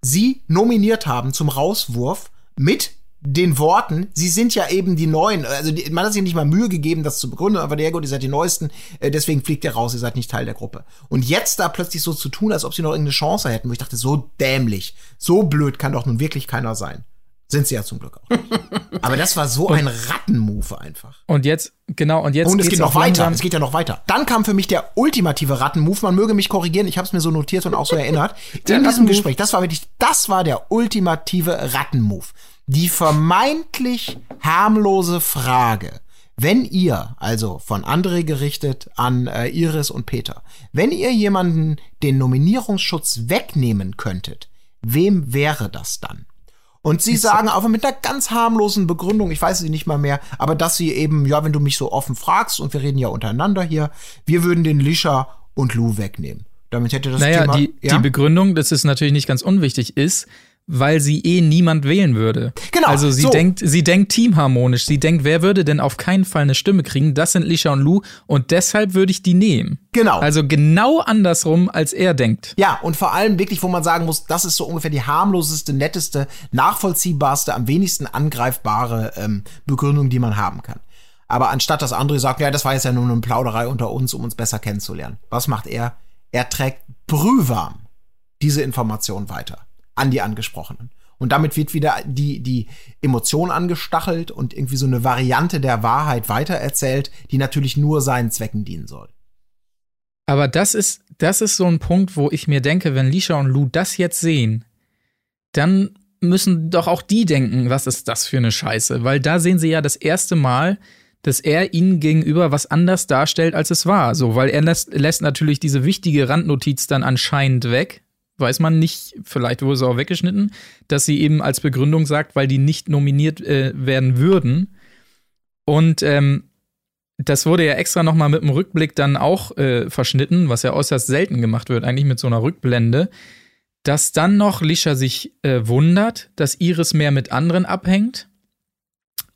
sie nominiert haben zum Rauswurf mit den Worten, sie sind ja eben die Neuen. Also die, man hat sich nicht mal Mühe gegeben, das zu begründen, aber der gut, ihr seid die Neuesten, äh, deswegen fliegt ihr raus, ihr seid nicht Teil der Gruppe. Und jetzt da plötzlich so zu tun, als ob sie noch irgendeine Chance hätten, wo ich dachte, so dämlich, so blöd kann doch nun wirklich keiner sein. Sind sie ja zum Glück auch. nicht. aber das war so ein Rattenmove einfach.
Und jetzt, genau, und jetzt
Und es geht noch weiter. Es geht ja noch weiter. Dann kam für mich der ultimative Rattenmove. Man möge mich korrigieren. Ich habe es mir so notiert und auch so erinnert. In diesem. Gespräch, das war wirklich, das war der ultimative Rattenmove. Die vermeintlich harmlose Frage. Wenn ihr, also von André gerichtet an äh, Iris und Peter, wenn ihr jemanden den Nominierungsschutz wegnehmen könntet, wem wäre das dann? Und sie sagen aber mit einer ganz harmlosen Begründung, ich weiß sie nicht mal mehr, aber dass sie eben, ja, wenn du mich so offen fragst und wir reden ja untereinander hier, wir würden den Lisha und Lou wegnehmen. Damit hätte das
Naja,
Thema.
die,
ja?
die Begründung, das ist natürlich nicht ganz unwichtig, ist, weil sie eh niemand wählen würde.
Genau,
Also sie
so.
denkt, sie denkt teamharmonisch. Sie denkt, wer würde denn auf keinen Fall eine Stimme kriegen? Das sind Lisha und Lou und deshalb würde ich die nehmen.
Genau.
Also genau andersrum, als er denkt.
Ja, und vor allem wirklich, wo man sagen muss, das ist so ungefähr die harmloseste, netteste, nachvollziehbarste, am wenigsten angreifbare ähm, Begründung, die man haben kann. Aber anstatt dass André sagt, ja, das war jetzt ja nur eine Plauderei unter uns, um uns besser kennenzulernen. Was macht er? Er trägt brühwarm diese Information weiter an die Angesprochenen. Und damit wird wieder die, die Emotion angestachelt und irgendwie so eine Variante der Wahrheit weitererzählt, die natürlich nur seinen Zwecken dienen soll.
Aber das ist, das ist so ein Punkt, wo ich mir denke, wenn Lisha und Lou das jetzt sehen, dann müssen doch auch die denken, was ist das für eine Scheiße? Weil da sehen sie ja das erste Mal, dass er ihnen gegenüber was anders darstellt, als es war. So, weil er lässt, lässt natürlich diese wichtige Randnotiz dann anscheinend weg. Weiß man nicht, vielleicht wurde es auch weggeschnitten, dass sie eben als Begründung sagt, weil die nicht nominiert äh, werden würden. Und ähm, das wurde ja extra noch mal mit dem Rückblick dann auch äh, verschnitten, was ja äußerst selten gemacht wird, eigentlich mit so einer Rückblende, dass dann noch Lisha sich äh, wundert, dass Iris mehr mit anderen abhängt.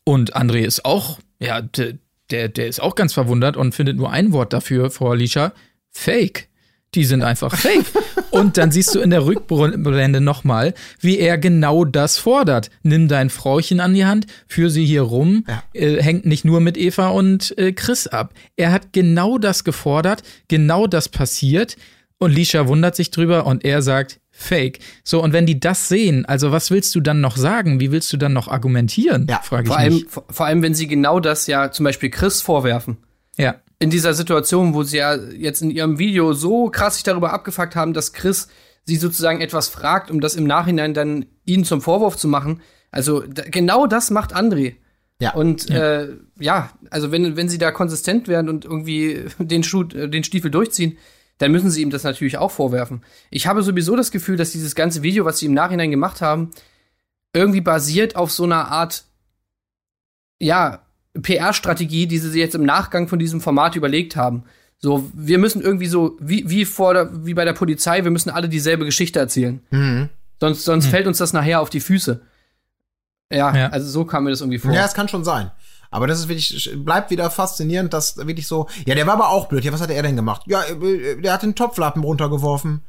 Und André ist auch, ja, der, der, der ist auch ganz verwundert und findet nur ein Wort dafür vor Lisha: Fake. Die sind einfach fake. Und dann siehst du in der Rückblende nochmal, wie er genau das fordert. Nimm dein Frauchen an die Hand, führ sie hier rum,
Ja.
äh, hängt nicht nur mit Eva und äh, Chris ab. Er hat genau das gefordert, genau das passiert. Und Lisha wundert sich drüber und er sagt, Fake. So, und wenn die das sehen, also was willst du dann noch sagen? Wie willst du dann noch argumentieren?
Ja,
frage ich
Vor allem,
mich.
vor, vor allem, wenn sie genau das ja zum Beispiel Chris vorwerfen.
Ja.
In dieser Situation, wo sie ja jetzt in ihrem Video so krass sich darüber abgefuckt haben, dass Chris sie sozusagen etwas fragt, um das im Nachhinein dann ihnen zum Vorwurf zu machen. Also genau das macht André.
Ja.
Und ja. Äh, ja, also wenn, wenn sie da konsistent werden und irgendwie den, Schuh, äh, den Stiefel durchziehen, dann müssen sie ihm das natürlich auch vorwerfen. Ich habe sowieso das Gefühl, dass dieses ganze Video, was sie im Nachhinein gemacht haben, irgendwie basiert auf so einer Art, ja, PR-Strategie, die sie sich jetzt im Nachgang von diesem Format überlegt haben. So, wir müssen irgendwie so, wie, wie vor der, wie bei der Polizei, wir müssen alle dieselbe Geschichte erzählen.
Mhm.
Sonst, sonst fällt uns das nachher auf die Füße. Ja,
Ja.
also so kam mir das irgendwie vor.
Ja, es kann schon sein. Aber das ist wirklich, bleibt wieder faszinierend, dass wirklich so, ja, der war aber auch blöd. Ja, was hat er denn gemacht? Ja, äh, der hat den Topflappen runtergeworfen.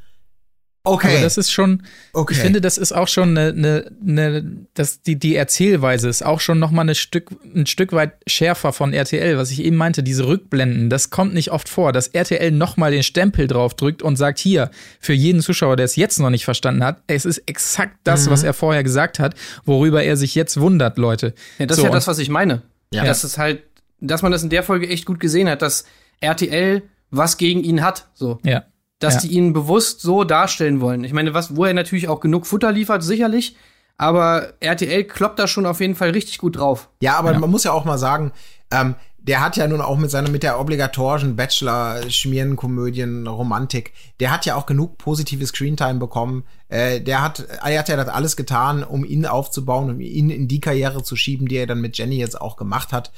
Okay.
Aber das ist schon,
Okay.
ich finde, das ist auch schon eine, eine, eine das, die, die Erzählweise ist auch schon noch mal eine Stück, ein Stück weit schärfer von RTL, was ich eben meinte, diese Rückblenden, das kommt nicht oft vor, dass RTL noch mal den Stempel drauf drückt und sagt, hier, für jeden Zuschauer, der es jetzt noch nicht verstanden hat, es ist exakt das, was er vorher gesagt hat, worüber er sich jetzt wundert, Leute.
Ja, das
So,
ist ja das, was ich meine.
Ja.
Das ist halt, dass man das in der Folge echt gut gesehen hat, dass RTL was gegen ihn hat, so.
Ja.
Dass
Ja.
die ihn bewusst so darstellen wollen. Ich meine, was, wo er natürlich auch genug Futter liefert, sicherlich. Aber RTL kloppt da schon auf jeden Fall richtig gut drauf.
Ja, aber man muss ja auch mal sagen, ähm, der hat ja nun auch mit seiner, mit der obligatorischen Bachelor-Schmierenkomödien-Romantik, der hat ja auch genug positive Screentime bekommen. Äh, der hat, er hat ja das alles getan, um ihn aufzubauen, um ihn in die Karriere zu schieben, die er dann mit Jenny jetzt auch gemacht hat.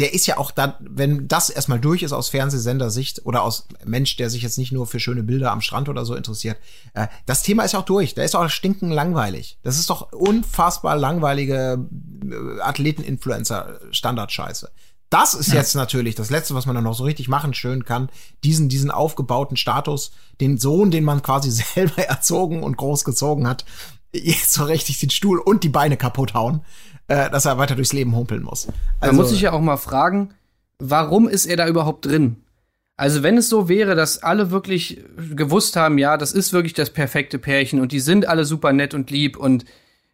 Der ist ja auch dann, wenn das erstmal durch ist aus Fernsehsendersicht oder aus Mensch, der sich jetzt nicht nur für schöne Bilder am Strand oder so interessiert, äh, das Thema ist ja auch durch. Der ist auch stinken langweilig. Das ist doch unfassbar langweilige äh, Athleten-Influencer-Standardscheiße. Das ist jetzt natürlich das Letzte, was man dann noch so richtig machen schön kann. Diesen, diesen aufgebauten Status, den Sohn, den man quasi selber erzogen und großgezogen hat, so richtig den Stuhl und die Beine kaputt hauen, äh, dass er weiter durchs Leben humpeln muss.
Man muss sich ja auch mal fragen, warum ist er da überhaupt drin? Also wenn es so wäre, dass alle wirklich gewusst haben, ja, das ist wirklich das perfekte Pärchen und die sind alle super nett und lieb und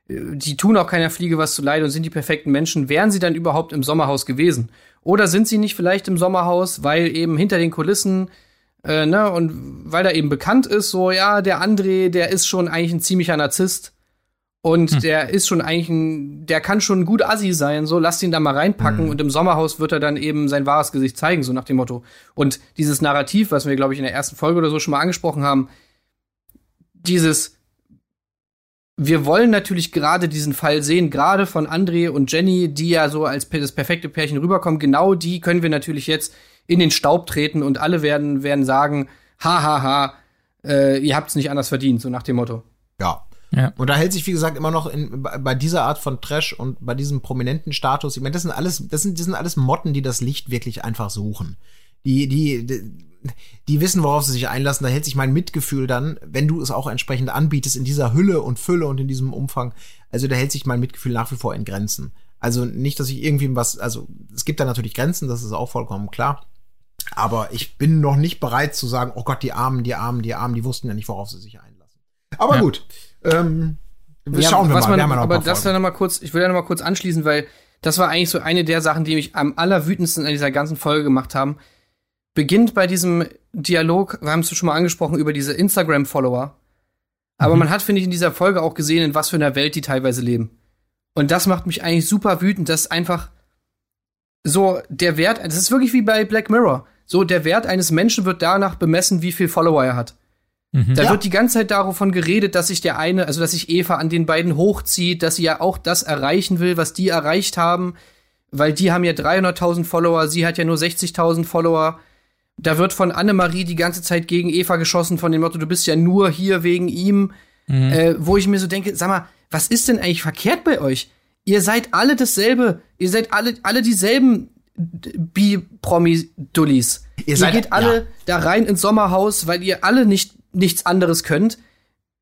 äh, die tun auch keiner Fliege was zu leid und sind die perfekten Menschen, wären sie dann überhaupt im Sommerhaus gewesen? Oder sind sie nicht vielleicht im Sommerhaus, weil eben hinter den Kulissen, äh, ne, und weil da eben bekannt ist, so, ja, der André, der ist schon eigentlich ein ziemlicher Narzisst. Und der ist schon eigentlich ein, der kann schon gut Assi sein, so lasst ihn da mal reinpacken und im Sommerhaus wird er dann eben sein wahres Gesicht zeigen, so nach dem Motto. Und dieses Narrativ, was wir, glaube ich, in der ersten Folge oder so schon mal angesprochen haben, dieses, wir wollen natürlich gerade diesen Fall sehen, gerade von André und Jenny, die ja so als das perfekte Pärchen rüberkommen, genau die können wir natürlich jetzt in den Staub treten und alle werden, werden sagen, ha, ha, ha, äh, ihr habt's nicht anders verdient, so nach dem Motto.
Ja.
Ja.
Und da hält sich, wie gesagt, immer noch in, bei bei dieser Art von Trash und bei diesem prominenten Status, ich meine, das sind alles, das sind, das sind alles Motten, die das Licht wirklich einfach suchen. Die, die, die, die wissen, worauf sie sich einlassen. Da hält sich mein Mitgefühl dann, wenn du es auch entsprechend anbietest, in dieser Hülle und Fülle und in diesem Umfang. Also da hält sich mein Mitgefühl nach wie vor in Grenzen. Also nicht, dass ich irgendwie was, also es gibt da natürlich Grenzen, das ist auch vollkommen klar. Aber ich bin noch nicht bereit zu sagen, oh Gott, die Armen, die Armen, die Armen, die wussten ja nicht, worauf sie sich einlassen. Aber
Ja.
gut. Ähm,
Ja,
schauen wir
was
mal.
Man,
wir ja
aber das dann noch mal kurz, ich will da noch mal kurz anschließen, weil das war eigentlich so eine der Sachen, die mich am allerwütendsten an dieser ganzen Folge gemacht haben. Beginnt bei diesem Dialog, wir haben es schon mal angesprochen, über diese Instagram-Follower. Aber
Mhm.
man hat, finde ich, in dieser Folge auch gesehen, in was für einer Welt die teilweise leben. Und das macht mich eigentlich super wütend, dass einfach so der Wert, das ist wirklich wie bei Black Mirror. So, der Wert eines Menschen wird danach bemessen, wie viel Follower er hat. Da
Ja.
wird die ganze Zeit davon geredet, dass sich der eine, also dass sich Eva an den beiden hochzieht, dass sie ja auch das erreichen will, was die erreicht haben, weil die haben ja 300.000 Follower, sie hat ja nur 60.000 Follower. Da wird von Annemarie die ganze Zeit gegen Eva geschossen, von dem Motto, du bist ja nur hier wegen ihm. Äh, wo ich mir so denke, sag mal, was ist denn eigentlich verkehrt bei euch? Ihr seid alle dasselbe, ihr seid alle, alle dieselben Bi-Promi-Dullis.
Ihr
Ihr,
seid-
geht alle
ja.
da rein ins Sommerhaus, weil ihr alle nicht nichts anderes könnt.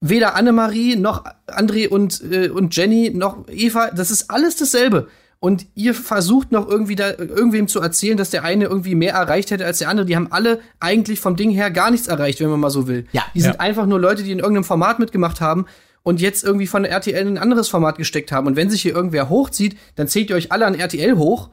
Weder Annemarie noch André und, äh, und Jenny noch Eva, das ist alles dasselbe. Und ihr versucht noch irgendwie da irgendwem zu erzählen, dass der eine irgendwie mehr erreicht hätte als der andere. Die haben alle eigentlich vom Ding her gar nichts erreicht, wenn man mal so will.
Ja.
Die sind
Ja.
einfach nur Leute, die in irgendeinem Format mitgemacht haben und jetzt irgendwie von der RTL in ein anderes Format gesteckt haben. Und wenn sich hier irgendwer hochzieht, dann zählt ihr euch alle an RTL hoch.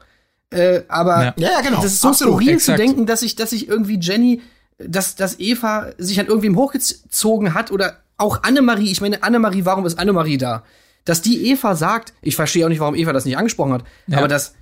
Äh, aber
Ja.
Ja, ja, genau.
das ist so
Absolut,
skurril
exakt.
zu denken, dass ich, dass ich irgendwie Jenny, dass, dass Eva sich an irgendwem hochgezogen hat oder auch Annemarie. Ich meine, Annemarie, warum ist Annemarie da? Dass die Eva sagt, ich verstehe auch nicht, warum Eva das nicht angesprochen hat,
Ja.
aber dass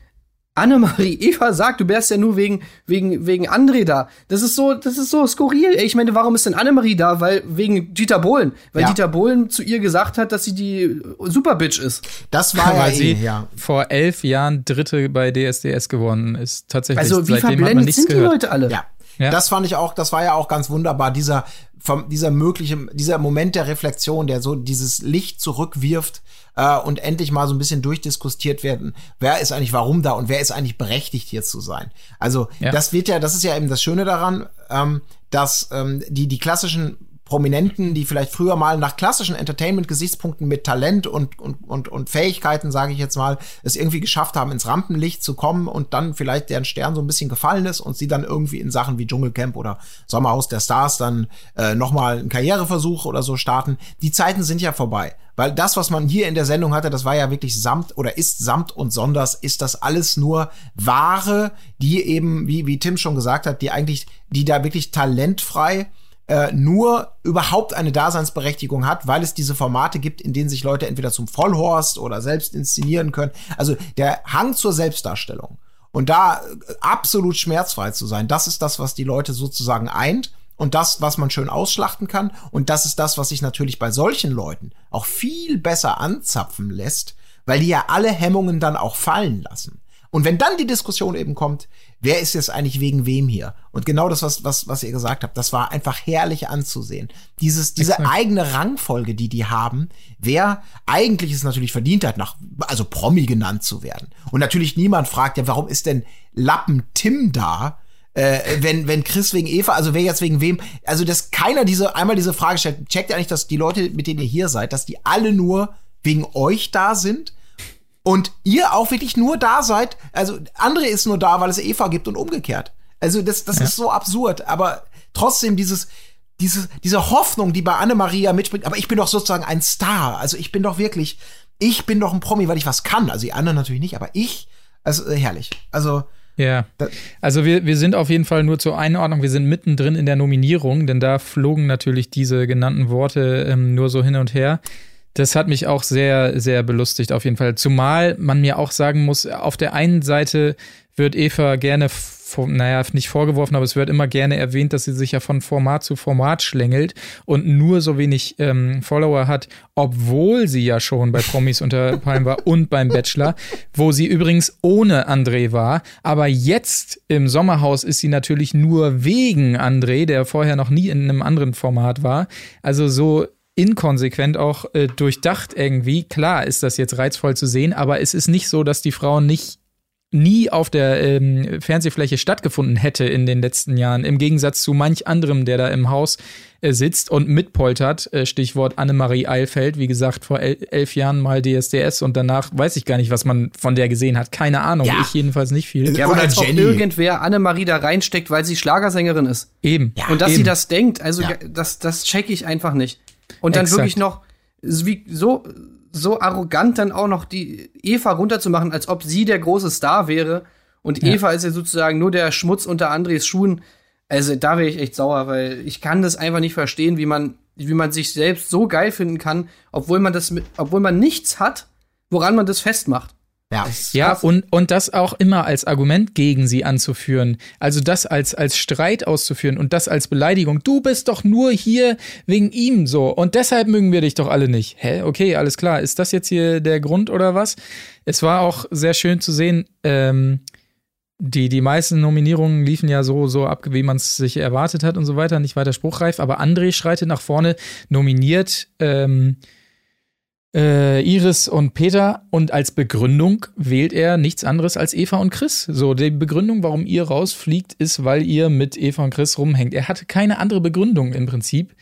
Annemarie Eva sagt, du wärst ja nur wegen, wegen, wegen André da. Das ist so, das ist so skurril. Ey, Ich meine, warum ist denn Annemarie da? Weil, wegen Dieter Bohlen. Weil
Ja.
Dieter Bohlen zu ihr gesagt hat, dass sie die Superbitch ist.
Das war ja
weil sie
eh, ja.
vor elf Jahren Dritte bei DSDS gewonnen ist. Tatsächlich.
Also, wie verblendet sind die
gehört.
Leute alle?
Ja.
Ja.
Das fand ich auch, das war ja auch ganz wunderbar, dieser, vom, dieser mögliche, dieser Moment der Reflexion, der so dieses Licht zurückwirft äh, und endlich mal so ein bisschen durchdiskutiert werden, wer ist eigentlich warum da und wer ist eigentlich berechtigt hier zu sein. Also
Ja.
das wird ja, das ist ja eben das Schöne daran, ähm, dass ähm, die, die klassischen Prominenten, die vielleicht früher mal nach klassischen Entertainment-Gesichtspunkten mit Talent und, und, und, und Fähigkeiten, sage ich jetzt mal, es irgendwie geschafft haben, ins Rampenlicht zu kommen und dann vielleicht deren Stern so ein bisschen gefallen ist und sie dann irgendwie in Sachen wie Dschungelcamp oder Sommerhaus der Stars dann äh, nochmal einen Karriereversuch oder so starten. Die Zeiten sind ja vorbei. Weil das, was man hier in der Sendung hatte, das war ja wirklich samt oder ist samt und sonders, ist das alles nur Ware, die eben, wie, wie Tim schon gesagt hat, die eigentlich, die da wirklich talentfrei äh, nur überhaupt eine Daseinsberechtigung hat, weil es diese Formate gibt, in denen sich Leute entweder zum Vollhorst oder selbst inszenieren können. Also der Hang zur Selbstdarstellung. Und da äh, absolut schmerzfrei zu sein, das ist das, was die Leute sozusagen eint und das, was man schön ausschlachten kann. Und das ist das, was sich natürlich bei solchen Leuten auch viel besser anzapfen lässt, weil die ja alle Hemmungen dann auch fallen lassen. Und wenn dann die Diskussion eben kommt, wer ist jetzt eigentlich wegen wem hier? Und genau das, was, was, was ihr gesagt habt, das war einfach herrlich anzusehen. Dieses, diese
Exakt.
eigene Rangfolge, die die haben, wer eigentlich es natürlich verdient hat, nach, also Promi genannt zu werden. Und natürlich niemand fragt ja, warum ist denn Lappen Tim da? Äh, wenn, wenn Chris wegen Eva, also wer jetzt wegen wem, also dass keiner diese, einmal diese Frage stellt, checkt ihr eigentlich, dass die Leute, mit denen ihr hier seid, dass die alle nur wegen euch da sind? Und ihr auch wirklich nur da seid, also André ist nur da, weil es Eva gibt und umgekehrt. Also das, das ist so absurd, aber trotzdem dieses, diese, diese Hoffnung, die bei Anne-Maria mitspringt, aber ich bin doch sozusagen ein Star. Also ich bin doch wirklich, ich bin doch ein Promi, weil ich was kann. Also die anderen natürlich nicht, aber ich, also äh, herrlich. Also
Ja. Also wir, wir sind auf jeden Fall nur zur Einordnung, wir sind mittendrin in der Nominierung, denn da flogen natürlich diese genannten Worte ähm, nur so hin und her. Das hat mich auch sehr, sehr belustigt auf jeden Fall. Zumal man mir auch sagen muss, auf der einen Seite wird Eva gerne, naja, nicht vorgeworfen, aber es wird immer gerne erwähnt, dass sie sich ja von Format zu Format schlängelt und nur so wenig ähm, Follower hat, obwohl sie ja schon bei Promis unter Palmen war und beim Bachelor, wo sie übrigens ohne André war. Aber jetzt im Sommerhaus ist sie natürlich nur wegen André, der vorher noch nie in einem anderen Format war. Also so inkonsequent auch äh, durchdacht irgendwie. Klar ist das jetzt reizvoll zu sehen, aber es ist nicht so, dass die Frau nicht nie auf der ähm, Fernsehfläche stattgefunden hätte in den letzten Jahren, im Gegensatz zu manch anderem, der da im Haus äh, sitzt und mitpoltert. Äh, Stichwort Annemarie Eilfeld, wie gesagt, vor el elf Jahren mal DSDS und danach weiß ich gar nicht, was man von der gesehen hat. Keine Ahnung,
Ja.
ich jedenfalls nicht viel.
Ja,
Oder
aber als ob
Jenny.
irgendwer Annemarie da reinsteckt, weil sie Schlagersängerin ist.
Eben.
Und dass
eben.
sie das denkt, also
Ja.
das, das check ich einfach nicht. Und dann
Exakt.
wirklich noch wie, so, so arrogant dann auch noch die Eva runterzumachen, als ob sie der große Star wäre. Und
Ja.
Eva ist ja sozusagen nur der Schmutz unter Andres Schuhen. Also da wäre ich echt sauer, weil ich kann das einfach nicht verstehen, wie man, wie man sich selbst so geil finden kann, obwohl man das mit, obwohl man nichts hat, woran man das festmacht.
Ja.
Ja, und, und das auch immer als Argument gegen sie anzuführen. Also das als, als Streit auszuführen und das als Beleidigung. Du bist doch nur hier wegen ihm so und deshalb mögen wir dich doch alle nicht. Hä? Okay, alles klar. Ist das jetzt hier der Grund oder was? Es war auch sehr schön zu sehen, ähm, die, die meisten Nominierungen liefen ja so, so ab, wie man es sich erwartet hat und so weiter, nicht weiter spruchreif, aber André schreitet nach vorne, nominiert ähm, äh, Iris und Peter und als Begründung wählt er nichts anderes als Eva und Chris. So, die Begründung, warum ihr rausfliegt, ist, weil ihr mit Eva und Chris rumhängt. Er hatte keine andere Begründung im Prinzip.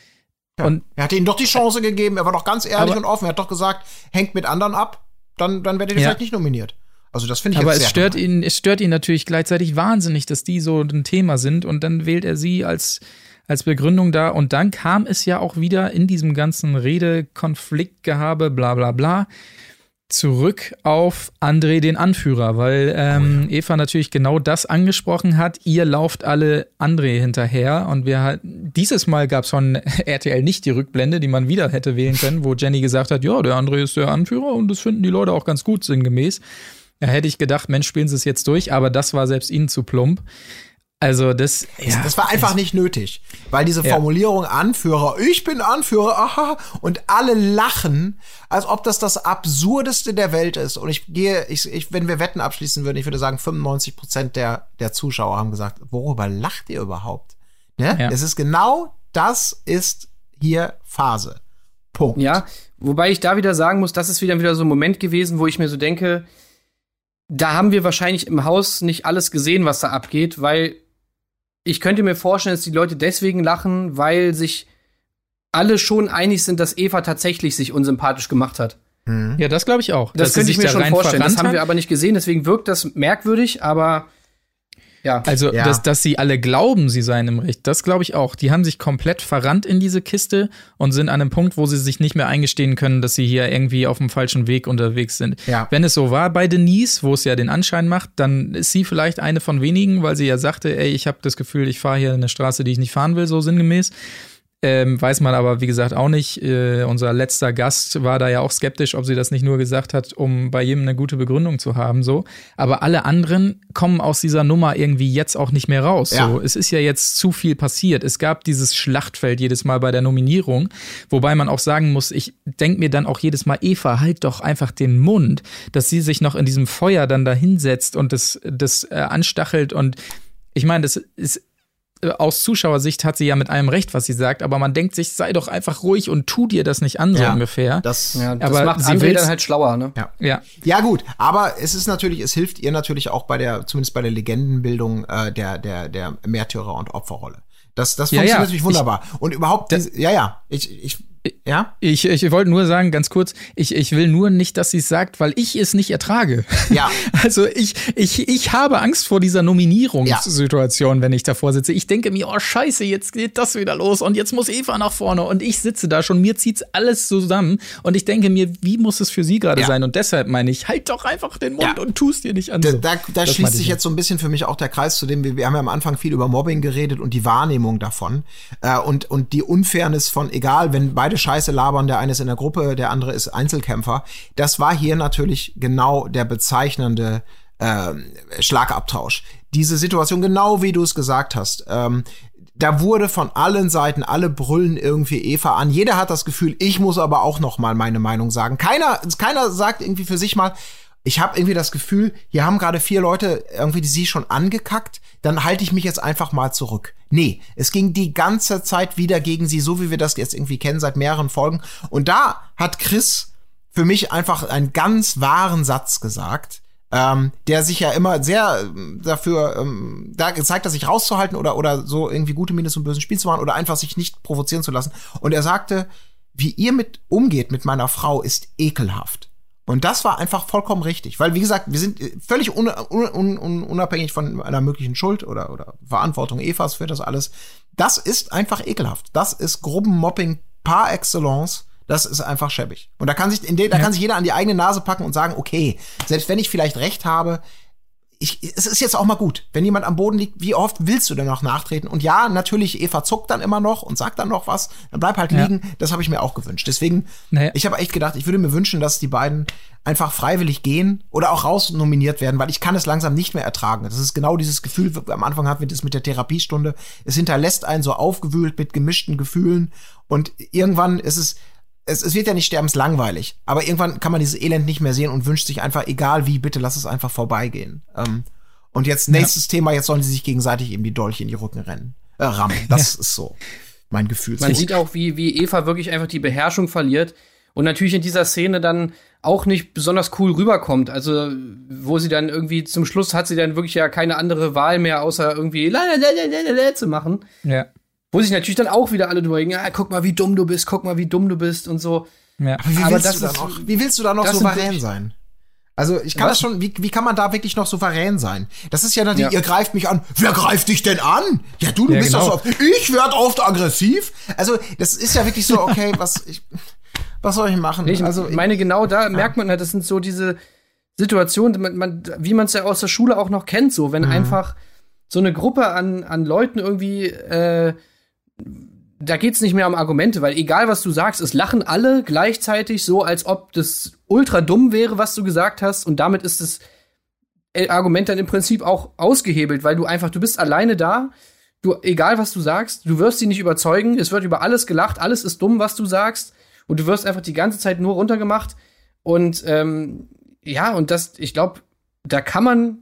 Und
Er hat ihnen doch die Chance gegeben, er war doch ganz ehrlich und offen, er hat doch gesagt, hängt mit anderen ab, dann, dann werdet ihr
Ja.
vielleicht nicht nominiert. Also das finde ich
aber es stört
normal.
ihn, es stört ihn natürlich gleichzeitig wahnsinnig, dass die so ein Thema sind und dann wählt er sie als, als Begründung da und dann kam es ja auch wieder in diesem ganzen Rede-Konfliktgehabe, bla bla bla, zurück auf André, den Anführer, weil ähm, Eva natürlich genau das angesprochen hat. Ihr lauft alle André hinterher und wir dieses Mal gab es von RTL nicht die Rückblende, die man wieder hätte wählen können, wo Jenny gesagt hat, ja, der André ist der Anführer und das finden die Leute auch ganz gut sinngemäß. Da hätte ich gedacht, Mensch, spielen sie es jetzt durch, aber das war selbst ihnen zu plump. Also das, ja,
Das war einfach nicht nötig, weil diese
Ja.
Formulierung Anführer, ich bin Anführer, aha, und alle lachen, als ob das das absurdeste der Welt ist. Und ich gehe, ich, ich, wenn wir Wetten abschließen würden, ich würde sagen, 95 Prozent der, der Zuschauer haben gesagt, worüber lacht ihr überhaupt? Ne?
Ja.
Es ist genau das ist hier Phase. Punkt.
Ja, wobei ich da wieder sagen muss, das ist wieder wieder so ein Moment gewesen, wo ich mir so denke, da haben wir wahrscheinlich im Haus nicht alles gesehen, was da abgeht, weil ich könnte mir vorstellen, dass die Leute deswegen lachen, weil sich alle schon einig sind, dass Eva tatsächlich sich unsympathisch gemacht hat.
ja, das glaube ich auch.
Das könnte ich mir schon vorstellen. Das haben wir aber nicht gesehen, deswegen wirkt das merkwürdig, aber ja.
Also,
Ja.
dass, dass sie alle glauben, sie seien im Recht, das glaube ich auch. Die haben sich komplett verrannt in diese Kiste und sind an einem Punkt, wo sie sich nicht mehr eingestehen können, dass sie hier irgendwie auf dem falschen Weg unterwegs sind.
Ja.
Wenn es so war bei Denise, wo es ja den Anschein macht, dann ist sie vielleicht eine von wenigen, weil sie ja sagte, ey, ich habe das Gefühl, ich fahre hier eine Straße, die ich nicht fahren will, so sinngemäß. Ähm, weiß man aber, wie gesagt, auch nicht. Äh, unser letzter Gast war da ja auch skeptisch, ob sie das nicht nur gesagt hat, um bei jedem eine gute Begründung zu haben, so. Aber alle anderen kommen aus dieser Nummer irgendwie jetzt auch nicht mehr raus.
Ja.
So. Es ist ja jetzt zu viel passiert. Es gab dieses Schlachtfeld jedes Mal bei der Nominierung, wobei man auch sagen muss, ich denke mir dann auch jedes Mal, Eva, halt doch einfach den Mund, dass sie sich noch in diesem Feuer dann da hinsetzt und das, das äh, anstachelt und ich meine, das ist aus Zuschauersicht hat sie ja mit allem recht, was sie sagt, aber man denkt sich, sei doch einfach ruhig und tu dir das nicht an, so
Ja.
ungefähr.
Das,
ja, das
aber
macht
sie
André dann halt schlauer, ne?
ja.
ja.
Ja, gut, aber es ist natürlich, es hilft ihr natürlich auch bei der, zumindest bei der Legendenbildung äh, der, der, der Märtyrer- und Opferrolle. Das, das
Ja,
funktioniert
ja.
natürlich wunderbar. und überhaupt,
Das-
diese, ja, ja, ich, ich, ja,
Ich, ich wollte nur sagen, ganz kurz, ich, ich will nur nicht, dass sie es sagt, weil ich es nicht ertrage.
Ja.
Also ich, ich, ich habe Angst vor dieser Nominierungssituation, wenn ich davor sitze. Ich denke mir, oh scheiße, jetzt geht das wieder los und jetzt muss Eva nach vorne und ich sitze da schon, mir zieht's alles zusammen und ich denke mir, wie muss es für sie gerade
Ja.
sein? Und deshalb meine ich, halt doch einfach den Mund
Ja.
und tust dir nicht an.
Da, da, da schließt sich
ich
jetzt so ein bisschen für mich auch der Kreis zu dem, wir, wir haben ja am Anfang viel über Mobbing geredet und die Wahrnehmung davon äh, und, und die Unfairness von, egal, wenn beide Scheiße labern, der eine ist in der Gruppe, der andere ist Einzelkämpfer, das war hier natürlich genau der bezeichnende ähm, Schlagabtausch. Diese Situation, genau wie du es gesagt hast, ähm, da wurde von allen Seiten, alle brüllen irgendwie Eva an. Jeder hat das Gefühl, ich muss aber auch noch mal meine Meinung sagen. Keiner, keiner sagt irgendwie für sich mal, ich habe irgendwie das Gefühl, hier haben gerade vier Leute irgendwie die sie schon angekackt, dann halte ich mich jetzt einfach mal zurück. Nee, es ging die ganze Zeit wieder gegen sie, so wie wir das jetzt irgendwie kennen seit mehreren Folgen. Und da hat Chris für mich einfach einen ganz wahren Satz gesagt, ähm, der sich ja immer sehr ähm, dafür ähm, da gezeigt hat, sich rauszuhalten oder oder so irgendwie gute Miene zum bösen Spiel zu machen oder einfach sich nicht provozieren zu lassen. Und er sagte, wie ihr mit umgeht mit meiner Frau ist ekelhaft. Und das war einfach vollkommen richtig, weil wie gesagt, wir sind äh, völlig un, un, un, un, unabhängig von einer möglichen Schuld oder oder Verantwortung Evas für das alles. Das ist einfach ekelhaft. Das ist Gruppenmobbing par excellence. Das ist einfach schäbig. Und da kann sich, in de, da kann sich jeder an die eigene Nase packen und sagen, okay, selbst wenn ich vielleicht recht habe, ich, es ist jetzt auch mal gut, wenn jemand am Boden liegt, wie oft willst du denn noch nachtreten? Und ja, natürlich, Eva zuckt dann immer noch und sagt dann noch was, dann bleib halt
Ja.
liegen. Das habe ich mir auch gewünscht. Deswegen,
Naja.
ich habe echt gedacht, ich würde mir wünschen, dass die beiden einfach freiwillig gehen oder auch rausnominiert werden, weil ich kann es langsam nicht mehr ertragen. Das ist genau dieses Gefühl, am Anfang hatten wir das mit der Therapiestunde. Es hinterlässt einen so aufgewühlt mit gemischten Gefühlen und irgendwann ist es, es, es wird ja nicht sterbenslangweilig, aber irgendwann kann man dieses Elend nicht mehr sehen und wünscht sich einfach, egal wie, bitte lass es einfach vorbeigehen. Ähm, und jetzt nächstes Thema, jetzt sollen sie sich gegenseitig eben die Dolche in die Rücken rennen, äh, rammen. Das ist so mein Gefühl.
Man sieht auch, wie, wie Eva wirklich einfach die Beherrschung verliert und natürlich in dieser Szene dann auch nicht besonders cool rüberkommt. Also, wo sie dann irgendwie zum Schluss hat sie dann wirklich ja keine andere Wahl mehr, außer irgendwie la la la la la la zu machen.
Ja.
Wo sich natürlich dann auch wieder alle drüber reden, ah, guck mal, wie dumm du bist, guck mal, wie dumm du bist und so.
Ja.
Aber wie,
Aber
willst
das
du da
ist-
noch, wie willst du da noch souverän sein? Also ich kann
Was?
das schon, wie, wie kann man da wirklich noch souverän sein? Das ist ja natürlich,
Ja.
ihr greift mich an. Wer greift dich denn an? Ja, du, du
Ja,
bist
genau.
doch so, ich werd oft aggressiv. Also das ist ja wirklich so, okay, was, ich, was soll ich machen?
Ich
also
meine, genau da merkt man halt, das sind so diese Situationen, man, man, wie man es ja aus der Schule auch noch kennt, so,
Mhm.
wenn einfach so eine Gruppe an, an Leuten irgendwie, äh, da geht's nicht mehr um Argumente, weil egal was du sagst, es lachen alle gleichzeitig so, als ob das ultra dumm wäre, was du gesagt hast, und damit ist es äh, Argument dann im Prinzip auch ausgehebelt, weil du einfach, du bist alleine da. Du, egal was du sagst, du wirst sie nicht überzeugen. Es wird über alles gelacht, alles ist dumm, was du sagst. Und du wirst einfach die ganze Zeit nur runtergemacht. Und ähm, ja, und das, ich glaube, da kann man,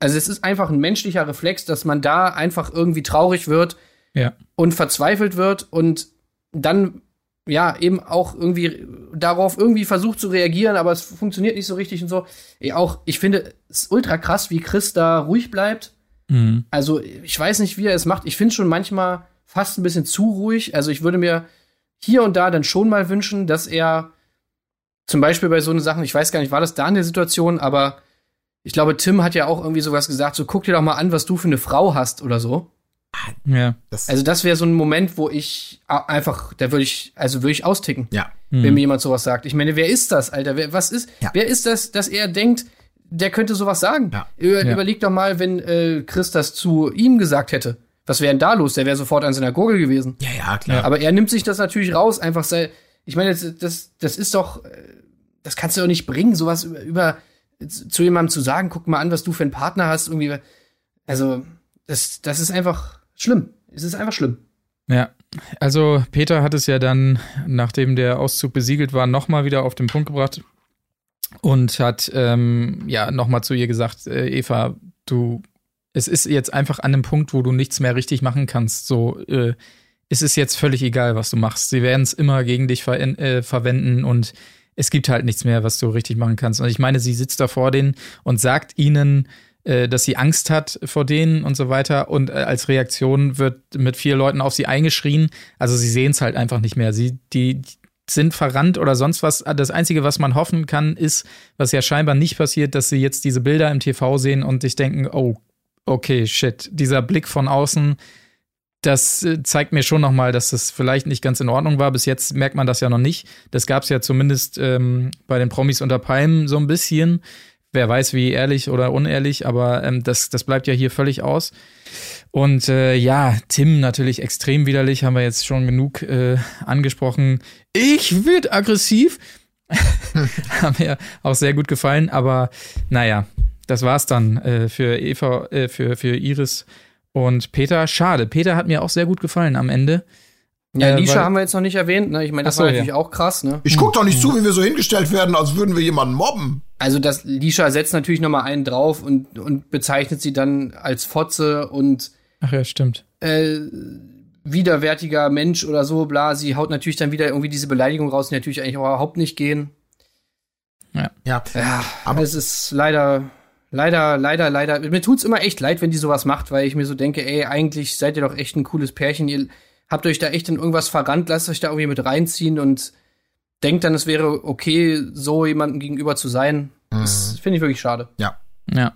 also es ist einfach ein menschlicher Reflex, dass man da einfach irgendwie traurig wird
Ja.
und verzweifelt wird und dann ja eben auch irgendwie darauf irgendwie versucht zu reagieren, aber es funktioniert nicht so richtig und so. Ja, auch ich finde es ultra krass, wie Chris da ruhig bleibt.
Mhm.
Also ich weiß nicht, wie er es macht. Ich finde schon manchmal fast ein bisschen zu ruhig. Also ich würde mir hier und da dann schon mal wünschen, dass er zum Beispiel bei so einen Sachen, ich weiß gar nicht, war das da in der Situation, aber ich glaube, Tim hat ja auch irgendwie sowas gesagt, so guck dir doch mal an, was du für eine Frau hast oder so.
Ja.
Das,
Also das wäre so ein Moment, wo ich einfach, da würde ich, also würde ich austicken,
ja.
wenn mir jemand sowas sagt. Ich meine, wer ist das, Alter? Wer, was ist,
Ja.
wer ist das, dass er denkt, der könnte sowas sagen?
Ja.
Über,
Ja.
Überleg doch mal, wenn äh, Chris das zu ihm gesagt hätte. Was wäre denn da los? Der wäre sofort an seiner Gurgel gewesen.
Ja, ja, klar.
Aber er nimmt sich das natürlich raus, einfach sei. Ich meine, das, das, das ist doch, äh, das kannst du doch nicht bringen, sowas über, über zu jemandem zu sagen, guck mal an, was du für einen Partner hast, irgendwie. Also, das, das ist einfach schlimm. Es ist einfach schlimm.
Ja, also Peter hat es ja dann, nachdem der Auszug besiegelt war, nochmal wieder auf den Punkt gebracht und hat ähm, ja nochmal zu ihr gesagt, äh, Eva, du, es ist jetzt einfach an einem Punkt, wo du nichts mehr richtig machen kannst. So, äh, es ist jetzt völlig egal, was du machst. Sie werden es immer gegen dich ver äh, verwenden und es gibt halt nichts mehr, was du richtig machen kannst. Und ich meine, sie sitzt da vor denen und sagt ihnen, dass sie Angst hat vor denen und so weiter. Und äh, als Reaktion wird mit vier Leuten auf sie eingeschrien. Also sie sehen es halt einfach nicht mehr. Sie, die sind verrannt oder sonst was. Das Einzige, was man hoffen kann, ist, was ja scheinbar nicht passiert, dass sie jetzt diese Bilder im TV sehen und sich denken, oh, okay, shit, dieser Blick von außen, das äh, zeigt mir schon nochmal, dass das vielleicht nicht ganz in Ordnung war. Bis jetzt merkt man das ja noch nicht. Das gab es ja zumindest ähm, bei den Promis unter Palmen so ein bisschen. Wer weiß, wie ehrlich oder unehrlich, aber ähm, das, das bleibt ja hier völlig aus. Und äh, ja, Tim natürlich extrem widerlich, haben wir jetzt schon genug äh, angesprochen. Ich wird aggressiv. Haben mir auch sehr gut gefallen, aber naja, das war's dann äh, für Eva, äh, für, für Iris und Peter. Schade. Peter hat mir auch sehr gut gefallen am Ende.
Ja,
Äh,
Lisha
weil-
haben wir jetzt noch nicht erwähnt, ne? Ich meine, das
so,
war
ja.
natürlich auch krass, ne?
Ich guck doch nicht zu, wie wir so hingestellt werden, als würden wir jemanden mobben.
Also das Lisha setzt natürlich noch mal einen drauf und, und bezeichnet sie dann als Fotze und
Ach ja, stimmt.
äh, widerwärtiger Mensch oder so, bla. Sie haut natürlich dann wieder irgendwie diese Beleidigung raus, die natürlich eigentlich überhaupt nicht gehen.
Ja.
Ja,
Aber-
aber es ist leider, leider, leider, leider. Mir tut's immer echt leid, wenn die sowas macht, weil ich mir so denke, ey, eigentlich seid ihr doch echt ein cooles Pärchen. Ihr habt euch da echt in irgendwas verrannt, lasst euch da irgendwie mit reinziehen und denkt dann, es wäre okay, so jemandem gegenüber zu sein. Das finde ich wirklich schade.
Ja.
Ja.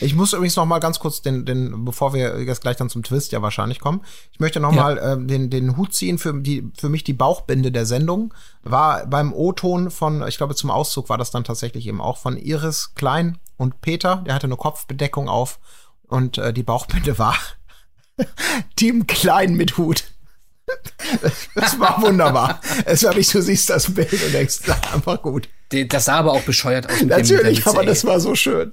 Ich muss übrigens noch mal ganz kurz den, den, bevor wir jetzt gleich dann zum Twist ja wahrscheinlich kommen, ich möchte noch
Ja.
mal ähm, den, den Hut ziehen für die, für mich die Bauchbinde der Sendung war beim O-Ton von, ich glaube zum Auszug war das dann tatsächlich eben auch von Iris Klein und Peter, der hatte eine Kopfbedeckung auf und äh, die Bauchbinde war Team Klein mit Hut. Das war wunderbar. Es war nicht, du siehst das Bild und denkst, das einfach gut.
Das sah aber auch bescheuert aus. dem-
Natürlich,
Mütze,
aber das war so schön.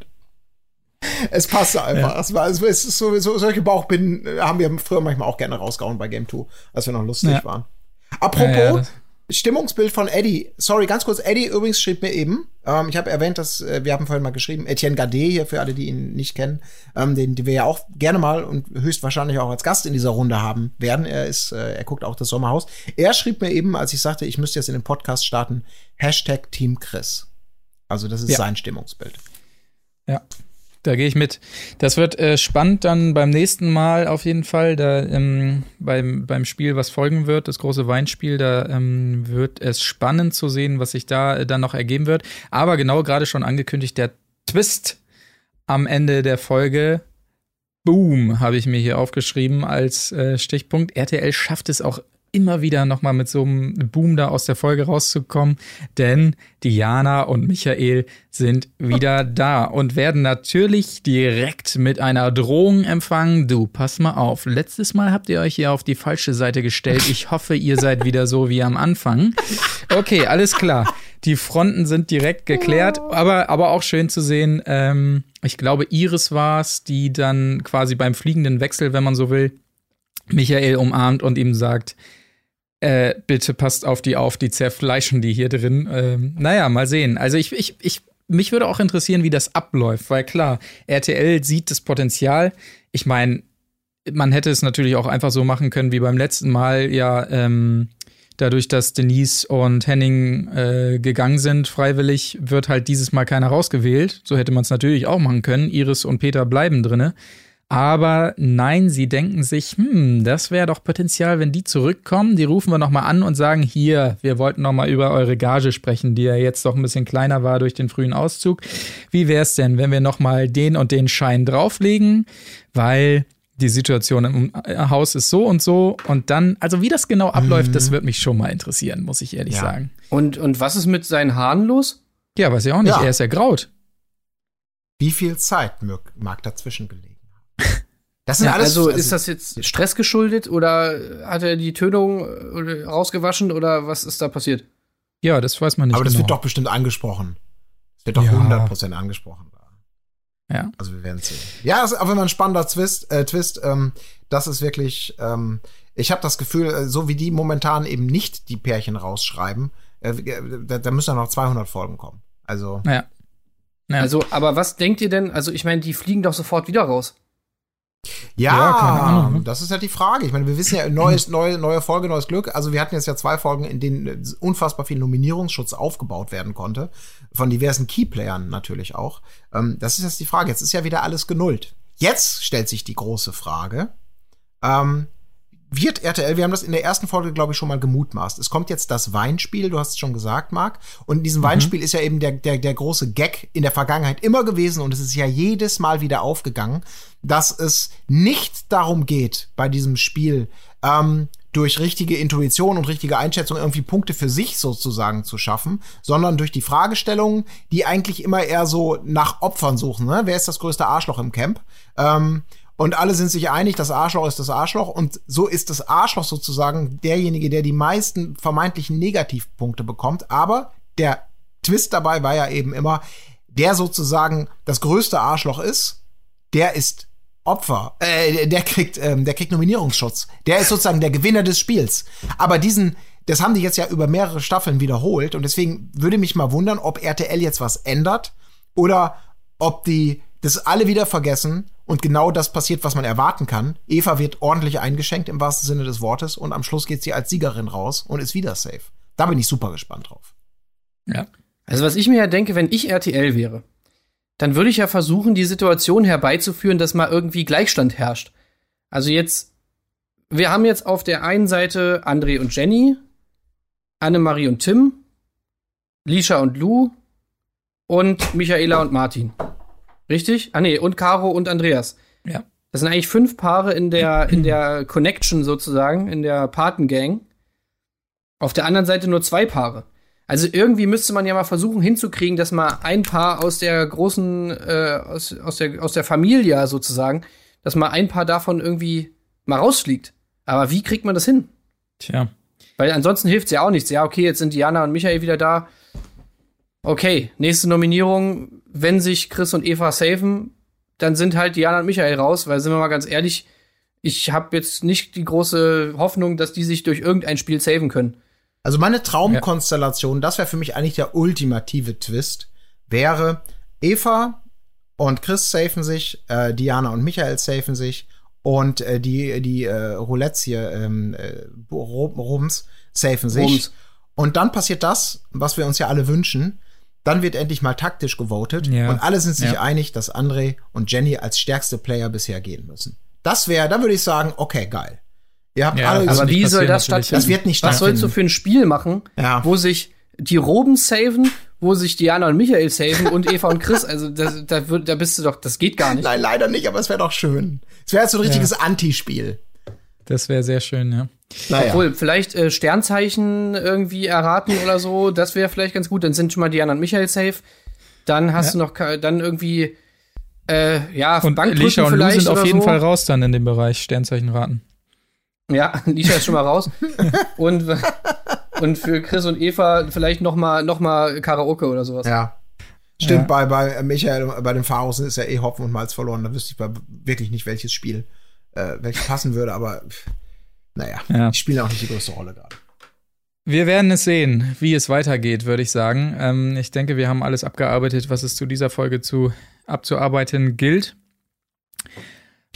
Es passte einfach. Es war, es ist so, so, solche Bauchbinden äh, haben wir früher manchmal auch gerne rausgehauen bei Game 2, als wir noch lustig
Ja.
waren. Apropos
Ja, ja,
Stimmungsbild von Eddie. Sorry, ganz kurz. Eddie übrigens schrieb mir eben, ähm, ich habe erwähnt, dass äh, wir haben vorhin mal geschrieben, Etienne Gade hier für alle, die ihn nicht kennen, ähm, den, den wir ja auch gerne mal und höchstwahrscheinlich auch als Gast in dieser Runde haben werden. Er ist, äh, er guckt auch das Sommerhaus. Er schrieb mir eben, als ich sagte, ich müsste jetzt in den Podcast starten, Hashtag Team Chris. Also das ist
Ja.
sein Stimmungsbild.
Ja, da gehe ich mit. Das wird äh, spannend dann beim nächsten Mal auf jeden Fall. Da ähm, beim, beim Spiel, was folgen wird, das große Weinspiel, da ähm, wird es spannend zu sehen, was sich da äh, dann noch ergeben wird. Aber genau gerade schon angekündigt, der Twist am Ende der Folge. Boom, habe ich mir hier aufgeschrieben als äh, Stichpunkt. RTL schafft es auch immer wieder nochmal mit so einem Boom da aus der Folge rauszukommen, denn Diana und Michael sind wieder da und werden natürlich direkt mit einer Drohung empfangen. Du, pass mal auf. Letztes Mal habt ihr euch hier auf die falsche Seite gestellt. Ich hoffe, ihr seid wieder so wie am Anfang. Okay, alles klar. Die Fronten sind direkt geklärt, aber, aber auch schön zu sehen. Ähm, ich glaube, Iris war es, die dann quasi beim fliegenden Wechsel, wenn man so will, Michael umarmt und ihm sagt, äh, bitte passt auf die auf, die zerfleischen die hier drin. Ähm, naja, mal sehen. Also ich, ich, ich, mich würde auch interessieren, wie das abläuft, weil klar, RTL sieht das Potenzial. Ich meine, man hätte es natürlich auch einfach so machen können wie beim letzten Mal, ja, ähm, dadurch, dass Denise und Henning äh, gegangen sind, freiwillig, wird halt dieses Mal keiner rausgewählt. So hätte man es natürlich auch machen können. Iris und Peter bleiben drinne. Aber nein, sie denken sich, hm, das wäre doch Potenzial, wenn die zurückkommen. Die rufen wir nochmal an und sagen, hier, wir wollten nochmal über eure Gage sprechen, die ja jetzt doch ein bisschen kleiner war durch den frühen Auszug. Wie wäre es denn, wenn wir nochmal den und den Schein drauflegen? Weil die Situation im Haus ist so und so. Und dann, also wie das genau abläuft, mhm. das wird mich schon mal interessieren, muss ich ehrlich ja. sagen.
Und, und was ist mit seinen Haaren los?
Ja, weiß ich auch nicht. Ja. Er ist ja graut.
Wie viel Zeit mag dazwischen gelegen?
Das sind ja, alles, also, also ist das jetzt Stress geschuldet oder hat er die Tönung äh, rausgewaschen oder was ist da passiert?
Ja, das weiß man nicht.
Aber das genau. wird doch bestimmt angesprochen. Das wird doch ja. 100% angesprochen.
Ja.
Also wir werden sehen. Ja, das ist auf jeden Fall ein spannender Twist. Äh, Twist ähm, das ist wirklich, ähm, ich habe das Gefühl, äh, so wie die momentan eben nicht die Pärchen rausschreiben, äh, äh da, da müssen ja noch 200 Folgen kommen. Also.
Ja.
ja. Also, aber was denkt ihr denn? Also, ich meine, die fliegen doch sofort wieder raus.
Ja, ja das ist ja die Frage. Ich meine, wir wissen ja, neues, neue, neue Folge, neues Glück. Also wir hatten jetzt ja zwei Folgen, in denen unfassbar viel Nominierungsschutz aufgebaut werden konnte. Von diversen Keyplayern natürlich auch. Ähm, das ist jetzt die Frage. Jetzt ist ja wieder alles genullt. Jetzt stellt sich die große Frage. Ähm, wird RTL, wir haben das in der ersten Folge, glaube ich, schon mal gemutmaßt. Es kommt jetzt das Weinspiel, du hast es schon gesagt, Marc. Und in diesem mhm. Weinspiel ist ja eben der, der, der große Gag in der Vergangenheit immer gewesen und es ist ja jedes Mal wieder aufgegangen, dass es nicht darum geht, bei diesem Spiel, ähm, durch richtige Intuition und richtige Einschätzung irgendwie Punkte für sich sozusagen zu schaffen, sondern durch die Fragestellungen, die eigentlich immer eher so nach Opfern suchen. Ne? Wer ist das größte Arschloch im Camp? Ähm, und alle sind sich einig, das Arschloch ist das Arschloch. Und so ist das Arschloch sozusagen derjenige, der die meisten vermeintlichen Negativpunkte bekommt. Aber der Twist dabei war ja eben immer, der sozusagen das größte Arschloch ist, der ist Opfer. Äh, der kriegt, ähm, der kriegt Nominierungsschutz. Der ist sozusagen der Gewinner des Spiels. Aber diesen, das haben die jetzt ja über mehrere Staffeln wiederholt. Und deswegen würde mich mal wundern, ob RTL jetzt was ändert oder ob die das alle wieder vergessen und genau das passiert, was man erwarten kann. Eva wird ordentlich eingeschenkt im wahrsten Sinne des Wortes und am Schluss geht sie als Siegerin raus und ist wieder safe. Da bin ich super gespannt drauf.
Ja. Also was ich mir ja denke, wenn ich RTL wäre, dann würde ich ja versuchen, die Situation herbeizuführen, dass mal irgendwie Gleichstand herrscht. Also jetzt, wir haben jetzt auf der einen Seite André und Jenny, Annemarie und Tim, Lisha und Lou und Michaela und Martin. Richtig? Ah nee, und Caro und Andreas.
Ja.
Das sind eigentlich fünf Paare in der, in der Connection sozusagen, in der Patengang. Auf der anderen Seite nur zwei Paare. Also irgendwie müsste man ja mal versuchen hinzukriegen, dass mal ein Paar aus der großen, äh, aus, aus, der, aus der Familie sozusagen, dass mal ein Paar davon irgendwie mal rausfliegt. Aber wie kriegt man das hin?
Tja.
Weil ansonsten hilft es ja auch nichts. Ja, okay, jetzt sind Diana und Michael wieder da. Okay, nächste Nominierung, wenn sich Chris und Eva safen, dann sind halt Diana und Michael raus, weil sind wir mal ganz ehrlich, ich habe jetzt nicht die große Hoffnung, dass die sich durch irgendein Spiel saven können.
Also meine Traumkonstellation, ja. das wäre für mich eigentlich der ultimative Twist, wäre Eva und Chris safen sich, äh, Diana und Michael safen sich und äh, die die äh, Roulettes hier ähm, äh, Rums safen sich. Rums. Und dann passiert das, was wir uns ja alle wünschen, dann wird endlich mal taktisch gewotet ja. und alle sind sich ja. einig, dass André und Jenny als stärkste Player bisher gehen müssen. Das wäre, da würde ich sagen, okay, geil.
Ihr habt ja, alle aber wie soll das stattfinden?
Das wird nicht
Was sollst du für ein Spiel machen, ja. wo sich die Roben saven, wo sich Diana und Michael saven und Eva und Chris? Also da, da, da bist du doch, das geht gar nicht.
Nein, leider nicht, aber es wäre doch schön. Es wäre so ein richtiges Anti-Spiel.
Das wäre sehr schön, ja.
Naja. Obwohl, vielleicht äh, Sternzeichen irgendwie erraten oder so, das wäre vielleicht ganz gut. Dann sind schon mal Diana und Michael safe. Dann hast ja. du noch dann irgendwie äh, ja,
und Lisha und Lou sind auf jeden so. Fall raus dann in dem Bereich Sternzeichen raten.
Ja, Lisha ist schon mal raus. und, und für Chris und Eva vielleicht noch mal, noch mal Karaoke oder sowas.
Ja. Stimmt, bei, bei Michael, bei den Pharos ist ja eh Hopfen und Malz verloren. Da wüsste ich bei wirklich nicht, welches Spiel, äh, welches passen würde, aber naja,
Ja.
die spielen auch nicht die größte Rolle gerade.
Wir werden es sehen, wie es weitergeht, würde ich sagen. Ähm, ich denke, wir haben alles abgearbeitet, was es zu dieser Folge zu abzuarbeiten gilt.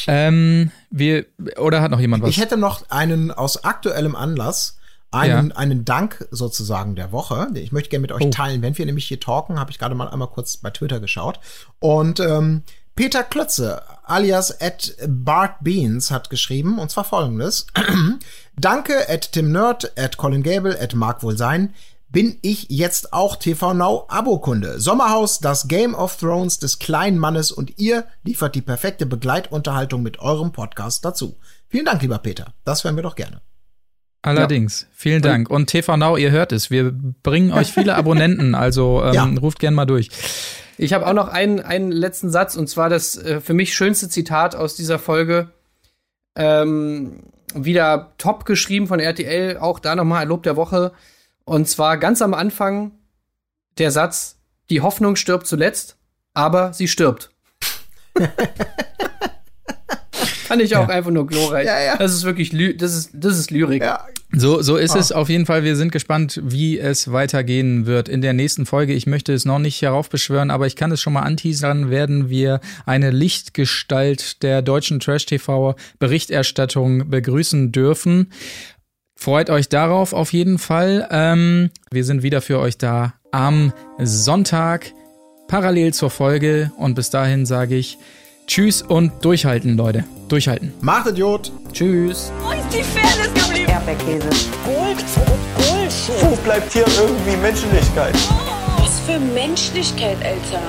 Ähm, wir oder hat noch jemand was?
Ich hätte noch einen aus aktuellem Anlass, einen, einen Dank sozusagen der Woche. Ich möchte gerne mit euch
Oh.
teilen. Wenn wir nämlich hier talken, habe ich gerade mal einmal kurz bei Twitter geschaut. Und ähm, Peter Klötze, alias at Bart Beans, hat geschrieben, und zwar folgendes. Danke at Tim Nerd, at Colin Gable, at Mark Wohlsein. Bin ich jetzt auch TV Now Abokunde? Sommerhaus, das Game of Thrones des kleinen Mannes und ihr liefert die perfekte Begleitunterhaltung mit eurem Podcast dazu. Vielen Dank, lieber Peter. Das hören wir doch gerne.
Allerdings. Vielen Dank. Und TV Now, ihr hört es. Wir bringen euch viele Abonnenten, also ähm,
Ja.
ruft gern mal durch.
Ich habe auch noch einen, einen letzten Satz und zwar das äh, für mich schönste Zitat aus dieser Folge. Ähm, wieder top geschrieben von RTL, auch da nochmal ein Lob der Woche. Und zwar ganz am Anfang der Satz: Die Hoffnung stirbt zuletzt, aber sie stirbt. Fand ich auch einfach nur glorreich.
Ja, ja.
Das ist wirklich, Ly das ist, das ist Lyrik.
Ja,
So, so ist
Ah.
es auf jeden Fall. Wir sind gespannt, wie es weitergehen wird in der nächsten Folge. Ich möchte es noch nicht heraufbeschwören, aber ich kann es schon mal anteasern, werden wir eine Lichtgestalt der deutschen Trash-TV-Berichterstattung begrüßen dürfen. Freut euch darauf auf jeden Fall. Ähm, wir sind wieder für euch da am Sonntag, parallel zur Folge. Und bis dahin sage ich Tschüss und durchhalten, Leute. Durchhalten.
macht Idiot.
Tschüss.
Wo ist die Fairness geblieben?
Erdbeerkäse.
Gold, Bullshit.
Wo bleibt hier irgendwie Menschlichkeit?
Was für Menschlichkeit, Alter.